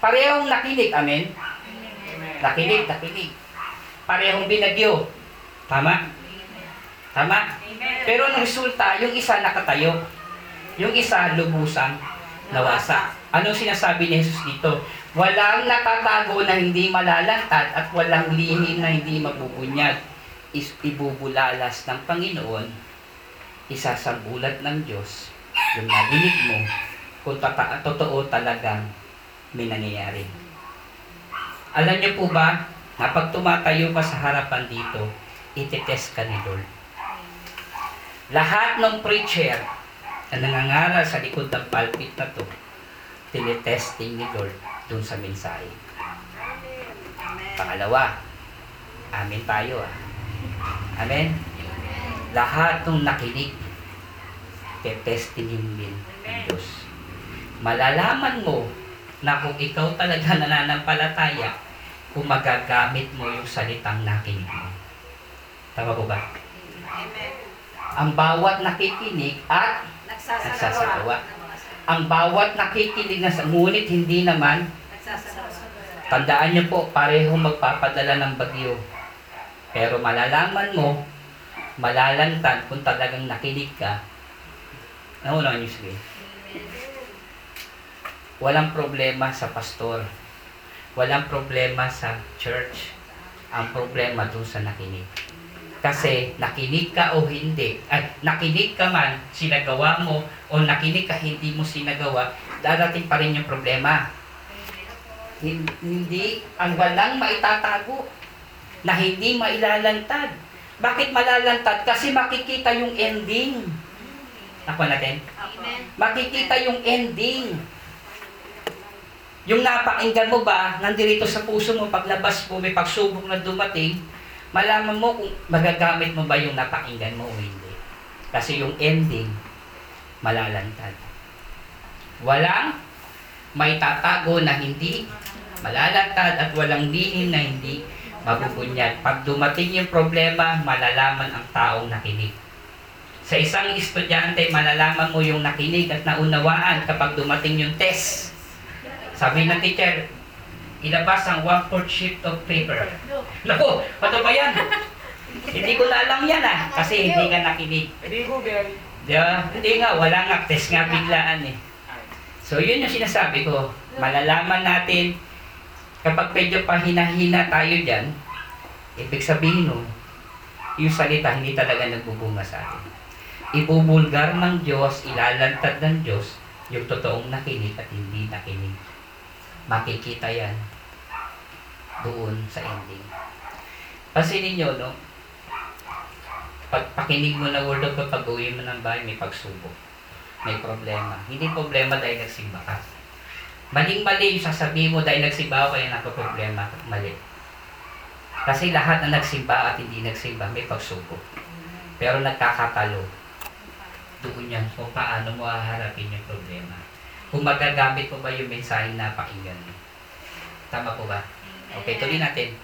Parehong nakinig, amen? Nakinig, nakinig. Parehong binagyo. Tama? Tama? Pero ang resulta, yung isa nakatayo. Yung isa lubusang nawasak. Anong sinasabi ni Jesus dito? Walang natatago na hindi malalantad at walang lihim na hindi mabubunyag. Is ibubulalas ng Panginoon, isasambulat ng Diyos, yung narinig mo, kung tata- totoo talagang may nangyayari. Alam niyo po ba, na pag tumatayo ka sa harapan dito, ititest ka ni Lord. Lahat ng preacher na nangangaral sa likod ng pulpit na to, tinetesting ni Lord dun sa mensahe. Pangalawa, amin tayo ah. Amen? Lahat ng nakinig, tetestingin din ng Diyos. Malalaman mo na kung ikaw talaga nananampalataya, kung magagamit mo yung salitang nakinig mo. Tama po ba? Amen. Ang bawat nakikinig at Nagsasagawa. Ang bawat nakikinig na sa ngunit hindi naman. Tandaan niyo po, pareho magpapadala ng bagyo. Pero malalaman mo, malalantad kung talagang nakinig ka. Ano naman yung sabihin? Walang problema sa pastor. Walang problema sa church. Ang problema dun sa nakinig. Kasi nakinig ka o hindi, ay nakinig ka man, sinagawa mo, o nakinig ka hindi mo sinagawa, darating pa rin yung problema. Hin- Hindi, ang walang maitatago na hindi mailalantad. Bakit malalantad? Kasi makikita yung ending. Ako natin? Amen. Makikita yung ending. Yung napakinggan mo ba, nandirito sa puso mo, paglabas mo, may pagsubok na dumating, malaman mo kung magagamit mo ba yung napakinggan mo o hindi. Kasi yung ending, malalantad. Walang may tatago na hindi malalantad at walang lihim na hindi mabubunyag. Pag dumating yung problema, malalaman ang taong nakinig. Sa isang estudyante, malalaman mo yung nakinig at naunawaan kapag dumating yung test. Sabi ng teacher, ilabas ang one-fourth sheet of paper. Naku, paano ba yan? hindi ko na alam yan ah, kasi hindi ka nakinig. Hindi Google. Di ba? Hindi nga, wala nga, test nga biglaan eh. So yun yung sinasabi ko, malalaman natin kapag medyo pahina-hina tayo dyan, ibig sabihin nun, yung salita hindi talaga nagbubunga sa atin. Ibubulgar ng Diyos, ilalantad ng Diyos, yung totoong nakinig at hindi nakinig. Makikita yan doon sa ending. Kasi ninyo, no, pag pakinig mo na word of God, pag uwi mo ng bahay, may pagsubok may problema. Hindi problema dahil nagsimba ka. Maling-mali yung sasabihin mo dahil nagsimba ako kaya problema Mali. Kasi lahat na nagsimba at hindi nagsimba may pagsubok. Pero nagkakatalo. Doon yan kung paano mo haharapin yung problema. Kung magagamit mo ba yung mensahe na pakinggan mo. Tama po ba? Okay, tuloy natin.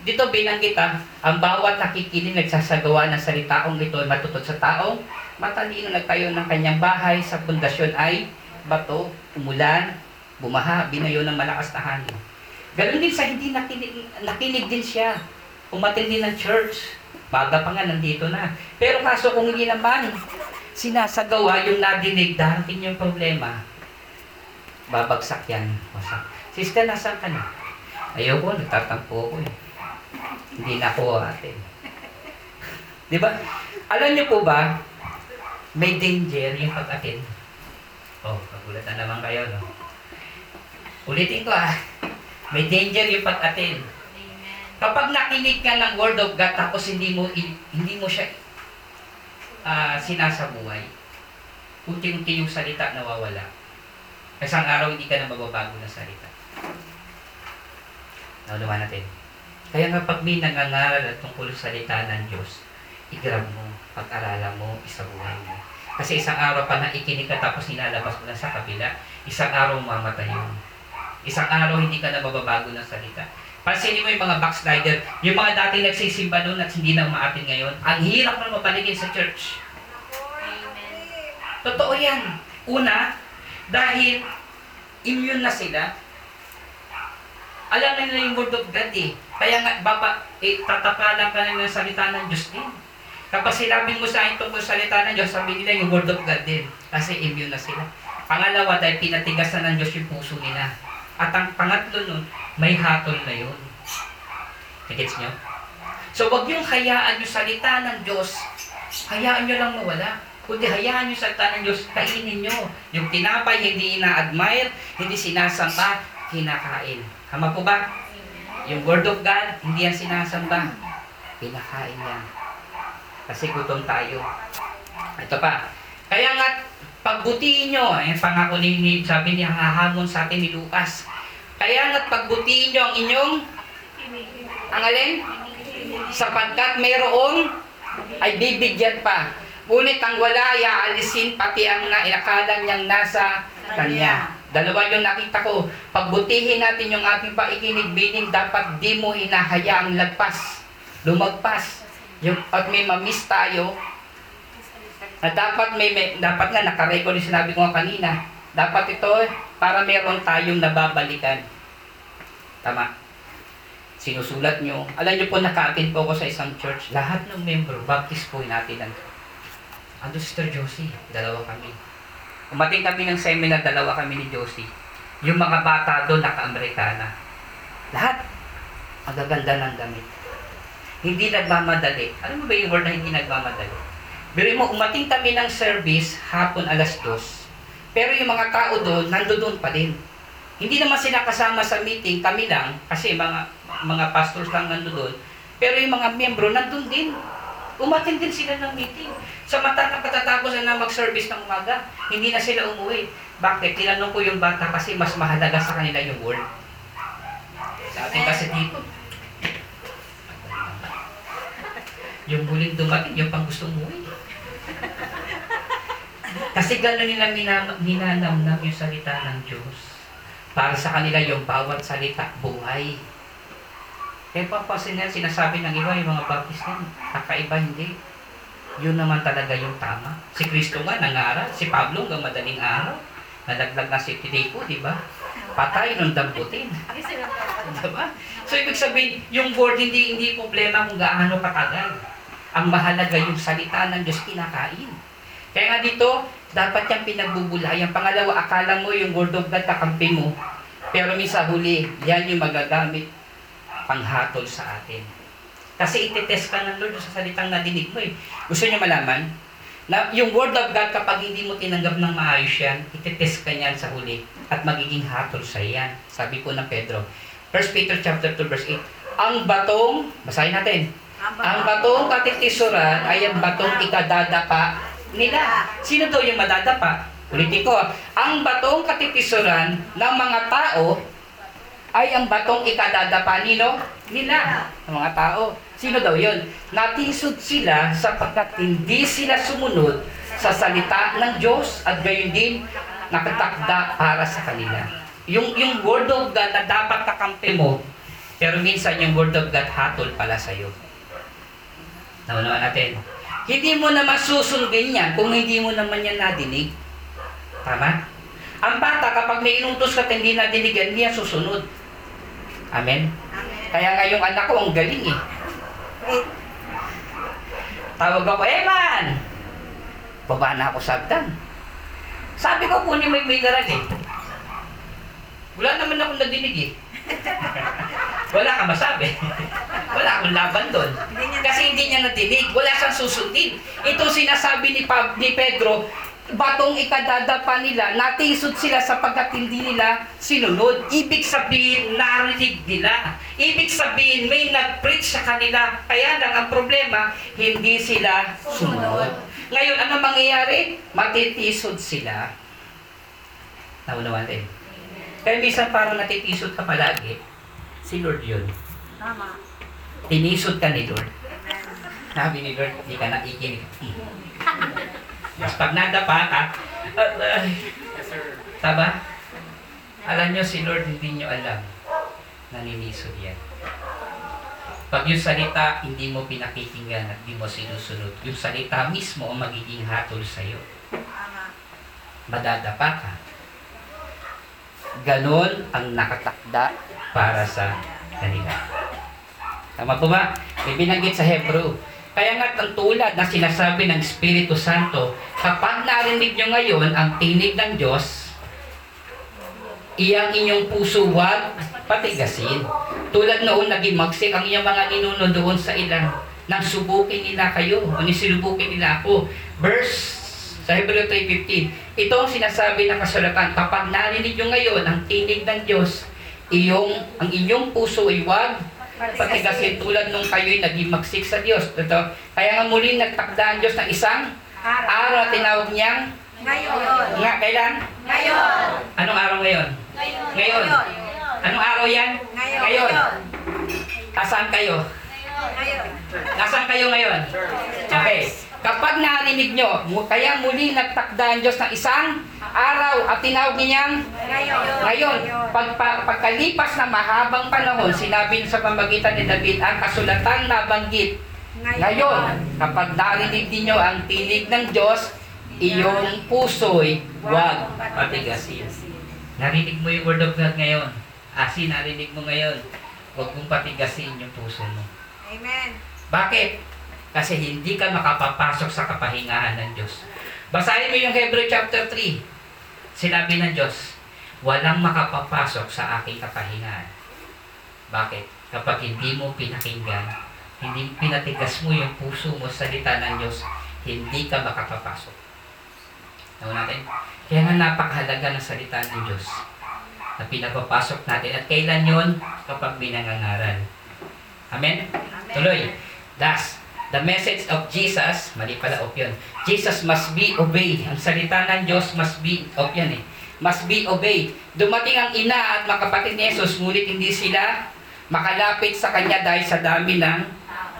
Dito binanggit ah, ang bawat nakikinig nagsasagawa ng salitaong ito ay matutot sa taong matalino nagtayo ng kanyang bahay sa pundasyon ay bato, umulan, bumaha, binayo ng malakas na hangin. Ganon din sa hindi nakinig, nakinig din siya. Umatin din ng church. Baga pa nga nandito na. Pero kaso kung hindi naman, sinasagawa yung nadinig, darating yung problema. Babagsak yan. Wasak. Sister, nasaan ka na? Ayoko, nagtatampo ako eh. Hindi na ako ate. Di ba? Alam niyo po ba, may danger yung pag-attend. Oh, pagulat na naman kayo, no? Ulitin ko ah. May danger yung pag-attend. Kapag nakinig ka ng Word of God tapos hindi mo hindi mo siya ah, sinasabuhay, unti-unti yung salita nawawala. Isang araw hindi ka na mababago ng salita. Naunawa natin. Kaya nga pag may nangangaral at tungkol sa salita ng Diyos, i-grab mo, pag-aralan mo, isabuhay mo. Kasi isang araw pa na ikinig ka tapos nilalabas mo na sa kabila, isang araw mamatay yun. Isang araw hindi ka na mababago ng salita. Pansinin mo yung mga backslider, yung mga dating nagsisimba noon at hindi na umaatin ngayon, ang hirap na mapaligid sa church. Totoo yan. Una, dahil immune na sila. Alam na nila yung word of God eh. Kaya nga, baba, eh, tatapalan ka na ng salita ng Diyos din. Kapag sinabi mo sa akin tungkol sa salita ng Diyos, sabi nila yung word of God din. Kasi immune na sila. Pangalawa, dahil pinatigasan ng Diyos yung puso nila. At ang pangatlo nun, may hatol na yun. Nagets nyo? So, wag yung hayaan yung salita ng Diyos, hayaan nyo lang mawala. Kundi hayaan yung salita ng Diyos, kainin nyo. Yung tinapay, hindi ina-admire, hindi sinasamba, kinakain. Tama po ba? Yung Word of God, hindi yan sinasamba. Pinakain yan. Kasi gutom tayo. Ito pa. Kaya nga, pagbutihin nyo, eh, pangako ni, ni sabi niya, hahamon sa atin ni Lucas. Kaya nga, pagbutihin nyo ang inyong, ang alin? Sapagkat mayroong, ay bibigyan pa. Ngunit ang wala, iaalisin pati ang nainakala niyang nasa kanya. Dalawa yung nakita ko. Pagbutihin natin yung ating paikinig, meaning dapat di mo hinahayaang lagpas, lumagpas. Yung, at may mamiss tayo, na dapat may, may dapat nga nakarecord yung sinabi ko kanina. Dapat ito para meron tayong nababalikan. Tama. Sinusulat nyo. Alam nyo po, naka-attend po ako sa isang church. Lahat ng member, baptist po natin. Ando Sister Josie, dalawa kami. Umating kami ng seminar, dalawa kami ni Josie. Yung mga bata doon, naka-Amerikana. Lahat, ang gaganda ng damit. Hindi nagmamadali. Alam mo ba yung word na hindi nagmamadali? Pero mo, umating kami ng service hapon alas dos. Pero yung mga tao doon, nandoon pa din. Hindi naman sila kasama sa meeting, kami lang, kasi mga mga pastors lang nandoon. Pero yung mga miyembro, nandun din. Umatin din sila ng meeting. Sa mata na katatapos na mag-service ng umaga, hindi na sila umuwi. Bakit? Tinanong ko yung bata kasi mas mahalaga sa kanila yung word. Sa atin kasi dito, yung huling dumating, yung pang gusto umuwi. Kasi gano'n nila ninanamnam yung salita ng Diyos. Para sa kanila yung bawat salita, buhay. Kaya papasin nga sinasabi ng iba, yung mga baptist din, kakaiba hindi. Yun naman talaga yung tama. Si Kristo nga nangaral, si Pablo hanggang madaling araw. Nalaglag na si Tideco, di ba? Patay nung damputin. Diba? So, ibig sabihin, yung word hindi hindi problema kung gaano katagal. Ang mahalaga yung salita ng Diyos kinakain. Kaya nga dito, dapat yung pinagbubulayan. Pangalawa, akala mo yung word of God kakampi mo. Pero minsan huli, yan yung magagamit panghatol sa atin. Kasi itetest ka ng Lord sa salitang nadinig mo eh. Gusto niyo malaman? Na yung word of God, kapag hindi mo tinanggap ng maayos yan, itetest ka niyan sa huli at magiging hatol sa iyan. Sabi po ng Pedro. 1 Peter chapter 2 verse 8. Ang batong, basahin natin. Ang batong katitisuran ay ang batong ikadadapa nila. Sino daw yung madadapa? Ulitin ko, ang batong katitisuran ng mga tao ay ang batong ikadadapa nino nila ng mga tao. Sino daw yun? Natisod sila sapagkat hindi sila sumunod sa salita ng Diyos at gayon din nakatakda para sa kanila. Yung, yung word of God na dapat kakampi mo, pero minsan yung word of God hatol pala sa'yo. Naunawan natin. Hindi mo naman susundin yan kung hindi mo naman yan nadinig. Tama? Ang bata, kapag may inutos ka hindi nadinig yan, hindi yan susunod. Amen? Kaya nga yung anak ko, ang galing eh. Tawag ako, Eman! baba na ako sa hagdan. Sabi ko, kunin mo yung mineral eh. Wala naman akong nadinig eh. Wala kang masabi. Wala akong laban doon. Niya Kasi hindi niya nadinig. Wala siyang susundin. Ito sinasabi ni, Pab, ni Pedro, batong ikadadapa nila, natisod sila sapagkat hindi nila sinunod. Ibig sabihin, narinig nila. Ibig sabihin, may nag-preach sa kanila. Kaya lang ang problema, hindi sila sumunod. Ngayon, ano mangyayari? Matitisod sila. Naunawan din. Kaya minsan parang natitisod ka palagi. Si Lord yun. Tama. Tinisod ka ni Lord. Sabi ni Lord, hindi ka nakikinig. Mas pag nadapa ka, uh, taba? Alam nyo, si Lord hindi nyo alam. Naninisod yan. Pag yung salita hindi mo pinakikinggan at hindi mo sinusunod, yung salita mismo ang magiging hatol sa'yo. Madadapa ka. Ganon ang nakatakda para sa kanila. Tama po ba? May binanggit sa Hebrew. Kaya nga ang tulad na sinasabi ng Espiritu Santo, kapag narinig nyo ngayon ang tinig ng Diyos, iyang inyong puso wag patigasin. Tulad noon naging magsik ang iyong mga ninuno doon sa ilang nang subukin nila kayo o nisilubukin nila ako. Verse sa Hebreo 3.15, ito ang sinasabi ng kasulatan, kapag narinig nyo ngayon ang tinig ng Diyos, iyong, ang inyong puso ay wag patigasin tulad nung kayo'y naging magsik sa Diyos. Ito, kaya nga muli nagtakda ang Diyos ng isang Araw. araw tinawag niyang Ngayon. nga kailan? Ngayon. Anong araw ngayon? Ngayon. Anong araw yan? Ngayon. Ngayon. Nasaan kayo? Ngayon. Nasaan kayo ngayon? Okay. Kapag narinig nyo, kaya muli nagtakda ang Diyos ng isang araw at tinawag niyang Ngayon. ngayon, pag, pag, pagkalipas ng mahabang panahon, sinabi sa pamagitan ni David, ang kasulatan nabanggit. Ngayon, kapag narinig ninyo ang tinig ng Diyos, iyong puso'y huwag patigasin. Narinig mo yung word of God ngayon. Asi, narinig mo ngayon. Huwag mong patigasin yung puso mo. Amen. Bakit? Kasi hindi ka makapapasok sa kapahingahan ng Diyos. Basahin mo yung Hebrew chapter 3. Sinabi ng Diyos, walang makapapasok sa aking kapahingahan. Bakit? Kapag hindi mo pinakinggan, hindi pinatigas mo yung puso mo sa salita ng Diyos, hindi ka makapapasok. Tawa natin? Kaya nga napakahalaga ng salita ng Diyos na pinapapasok natin. At kailan yon Kapag may nangangaral. Amen? Amen. Tuloy. Thus, the message of Jesus, mali pala of yun. Jesus must be obeyed. Ang salita ng Diyos must be, of yan eh. Must be obeyed. Dumating ang ina at mga kapatid ni Jesus, ngunit hindi sila makalapit sa kanya dahil sa dami ng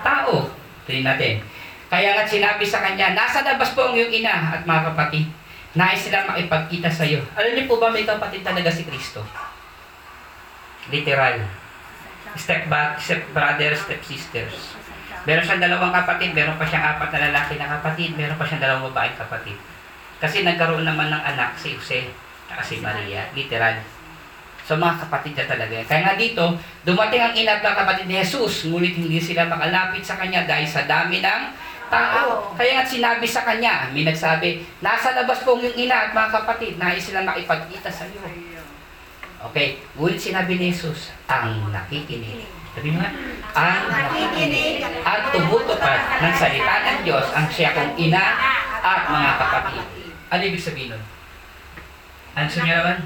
tao. Tingnan natin. Kaya nga sinabi sa kanya, nasa labas po ang iyong ina at mga kapatid. Nais sila makipagkita sa iyo. Alam niyo po ba may kapatid talaga si Kristo? Literal. Step back, step brother, step sisters. Meron siyang dalawang kapatid, meron pa siyang apat na lalaki na kapatid, meron pa siyang dalawang babaeng kapatid. Kasi nagkaroon naman ng anak si Jose at si Maria, literal. So mga kapatid niya talaga yan. Kaya nga dito, dumating ang ina at mga kapatid ni Jesus, ngunit hindi sila makalapit sa kanya dahil sa dami ng tao. Kaya nga sinabi sa kanya, may nagsabi, nasa labas po iyong ina at mga kapatid, nais sila makipagkita sa iyo. Okay, ngunit sinabi ni Jesus, ang nakikinig. Sabi nga, ang nakikinig at tumutupad ng salita ng Diyos ang siya kong ina at mga kapatid. Ano ibig sabihin nun? Ano sa niya naman?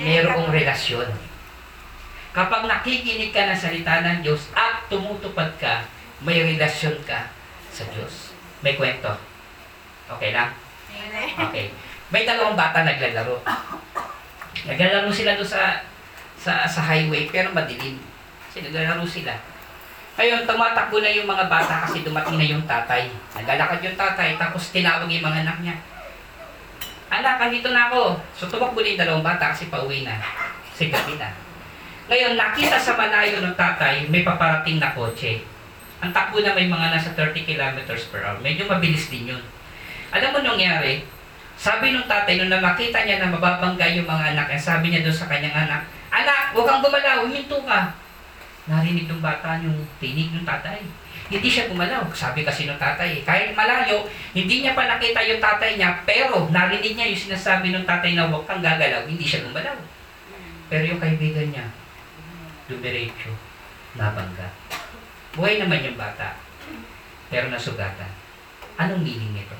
Merong relasyon. Kapag nakikinig ka ng salita ng Diyos at tumutupad ka, may relasyon ka sa Diyos. May kwento. Okay lang? Okay. May dalawang bata naglalaro. Naglalaro sila doon sa, sa sa highway pero madilim. Kasi naglalaro sila. Ngayon, tumatakbo na yung mga bata kasi dumating na yung tatay. Naglalakad yung tatay tapos tinawag yung mga anak niya. Anak, andito na ako. So tumakbo na yung dalawang bata kasi pauwi na. Kasi gabi na. Ngayon, nakita sa malayo ng tatay, may paparating na kotse. Ang takbo na may mga nasa 30 kilometers per hour. Medyo mabilis din yun. Alam mo nangyari? Sabi nung tatay, nung nakita niya na mababangga yung mga anak, sabi niya doon sa kanyang anak, Anak, huwag kang gumalaw, huminto ka. Narinig ng bata yung tinig ng tatay. Hindi siya gumalaw. Sabi kasi ng tatay, eh, kahit malayo, hindi niya pa nakita yung tatay niya, pero narinig niya yung sinasabi ng tatay na huwag kang gagalaw, hindi siya gumalaw. Pero yung kaibigan niya, dumiretso, nabangga. Buhay naman yung bata, pero nasugatan. Anong meaning nito?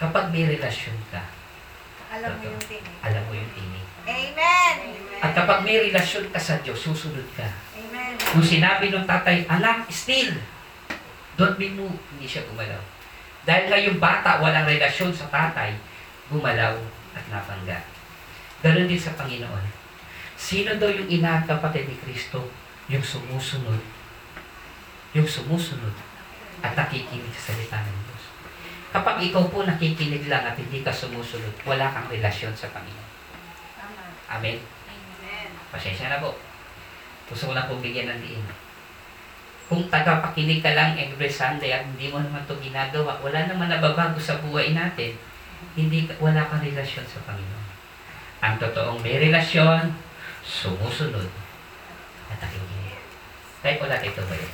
Kapag may relasyon ka, Alam mo yung tinig. alam mo yung tinig. Amen! At kapag may relasyon ka sa Diyos, susunod ka. Amen. Kung sinabi ng tatay, anak, still, don't be moved, hindi siya gumalaw. Dahil nga yung bata, walang relasyon sa tatay, gumalaw at napangga. Ganon din sa Panginoon. Sino daw yung ina at kapatid ni Kristo? Yung sumusunod. Yung sumusunod at nakikinig sa salita ng. Kapag ikaw po nakikinig lang at hindi ka sumusunod, wala kang relasyon sa Panginoon. Amen? Amen. Pasensya na po. Gusto ko lang pong bigyan ng diin. Kung tagapakinig ka lang every Sunday at hindi mo naman ito ginagawa, wala naman nababago sa buhay natin. Hindi ka- wala kang relasyon sa Panginoon. Ang totoong may relasyon, sumusunod at nakikinig. Tayo ko natin ito ba yun?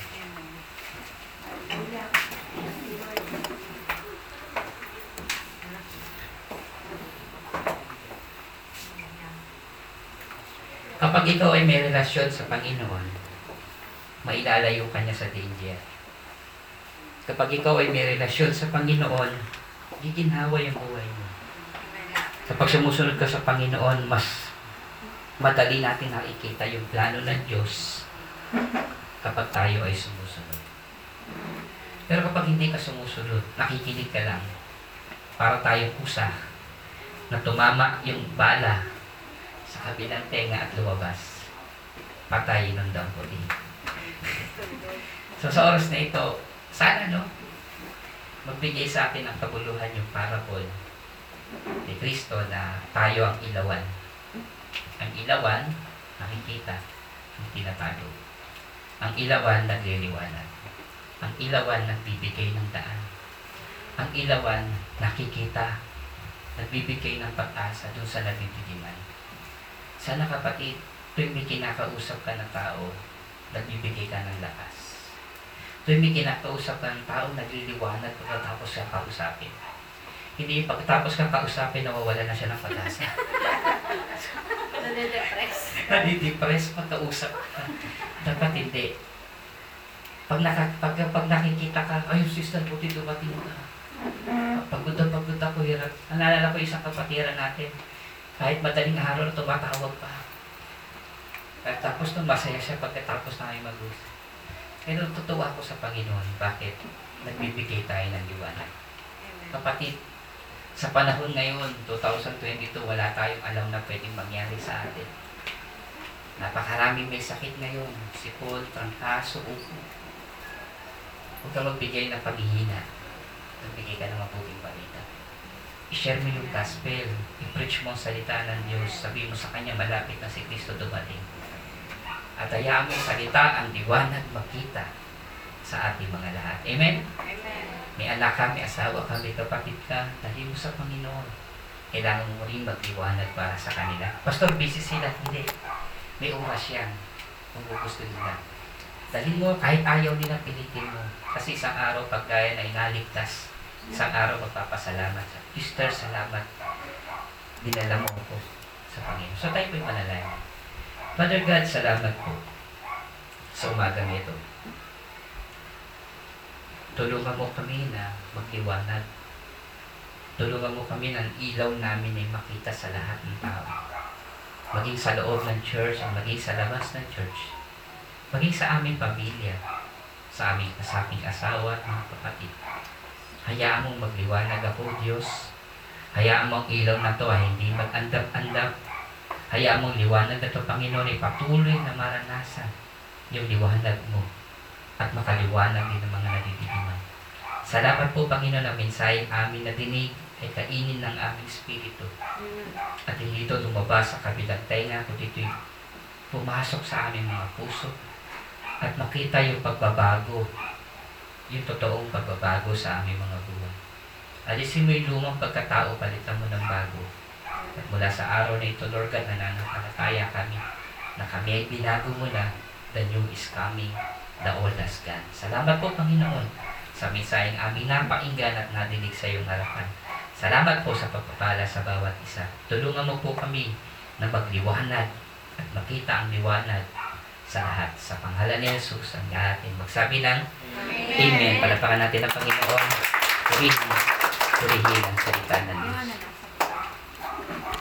Kapag ikaw ay may relasyon sa Panginoon, mailalayo ka niya sa danger. Kapag ikaw ay may relasyon sa Panginoon, giginhawa yung buhay mo. Kapag sumusunod ka sa Panginoon, mas madali natin nakikita yung plano ng Diyos kapag tayo ay sumusunod. Pero kapag hindi ka sumusunod, nakikinig ka lang, para tayo kusa na tumama yung bala sa kabilang tenga at lumabas. Patayin ng dampoli. so sa oras na ito, sana no, magbigay sa atin ang kabuluhan yung parable ni Kristo na tayo ang ilawan. Ang ilawan, nakikita, hindi tinatago. Ang ilawan, nagliliwanag. Ang ilawan, nagbibigay ng daan. Ang ilawan, nakikita, nagbibigay ng pag-asa dun sa nabibigiman. Sana kapatid, tuwing may kinakausap ka ng tao, nagbibigay ka ng lakas. Tuwing may kinakausap ka ng tao, nagliliwanag pagkatapos ka kausapin. Hindi pagkatapos ka kausapin, nawawala na siya ng pag-asa. Nade-depress. Nadidepress pagkausap ka. Dapat hindi. Pag, naka, pag, pag nakikita ka, ay, sister, buti dumating ka. Pagod na pagod ako, hirap. Nalala ko isang kapatiran natin. Kahit madaling araw na tumatawag pa. At tapos nung masaya siya pagkatapos na kayo mag-usap. Pero tutuwa ako sa Panginoon. Bakit? Nagbibigay tayo ng liwanag. Kapatid, sa panahon ngayon, 2022, wala tayong alam na pwedeng mangyari sa atin. Napakaraming may sakit ngayon. Sipol, trangkaso, upo. Huwag ka magbigay ng paghihina. Magbigay ka ng mabuting. I-share mo yung gospel. I-preach mo ang salita ng Diyos. Sabi mo sa Kanya, malapit na si Kristo dumating. At hayaan mo salita ang liwanag makita sa ating mga lahat. Amen? Amen. May anak ka, may asawa ka, may kapatid ka, dali mo sa Panginoon. Kailangan mo rin magliwanag para sa kanila. Pastor, busy sila. Hindi. May oras yan kung gusto nila. Dalhin mo, kahit ayaw nila, pilitin mo. Kasi isang araw, pag gaya na inaligtas, isang araw magpapasalamat. sa Sister, salamat. Dinala mo ako sa Panginoon. So tayo po'y panalangin. Father God, salamat po sa umagang ito. Tulungan mo kami na magliwanag. Tulungan mo kami ng ilaw namin ay makita sa lahat ng tao. Maging sa loob ng church, maging sa labas ng church. Maging sa aming pamilya, sa aming sa aking asawa at mga kapatid. Hayaan mong magliwanag ako, Diyos. Hayaan mo ang ilaw na to ay hindi mag-andap-andap. Hayaan mong liwanag na to, Panginoon, ay patuloy na maranasan yung liwanag mo at makaliwanag din ng mga nadididiman. Salamat po, Panginoon, na mensahe amin na dinig ay kainin ng aming spirito at hindi ito lumabas sa kabilang tenga kundi ito'y pumasok sa aming mga puso at makita yung pagbabago, yung totoong pagbabago sa aming mga buhay. Alisin mo yung lumang pagkatao, palitan mo ng bago. At mula sa araw na ito, Lord God, nananampalataya kami na kami ay binago mo na, the new is coming. the old has gone. Salamat po, Panginoon, sa mensaheng aming napakinggan at nadinig sa iyong harapan. Salamat po sa pagpapala sa bawat isa. Tulungan mo po kami na magliwanag at makita ang liwanag sa lahat. Sa pangalan ni Jesus, ang ating magsabi ng Amen. Palapakan natin ang Panginoon. Purihin, purihin ang salita ng Diyos.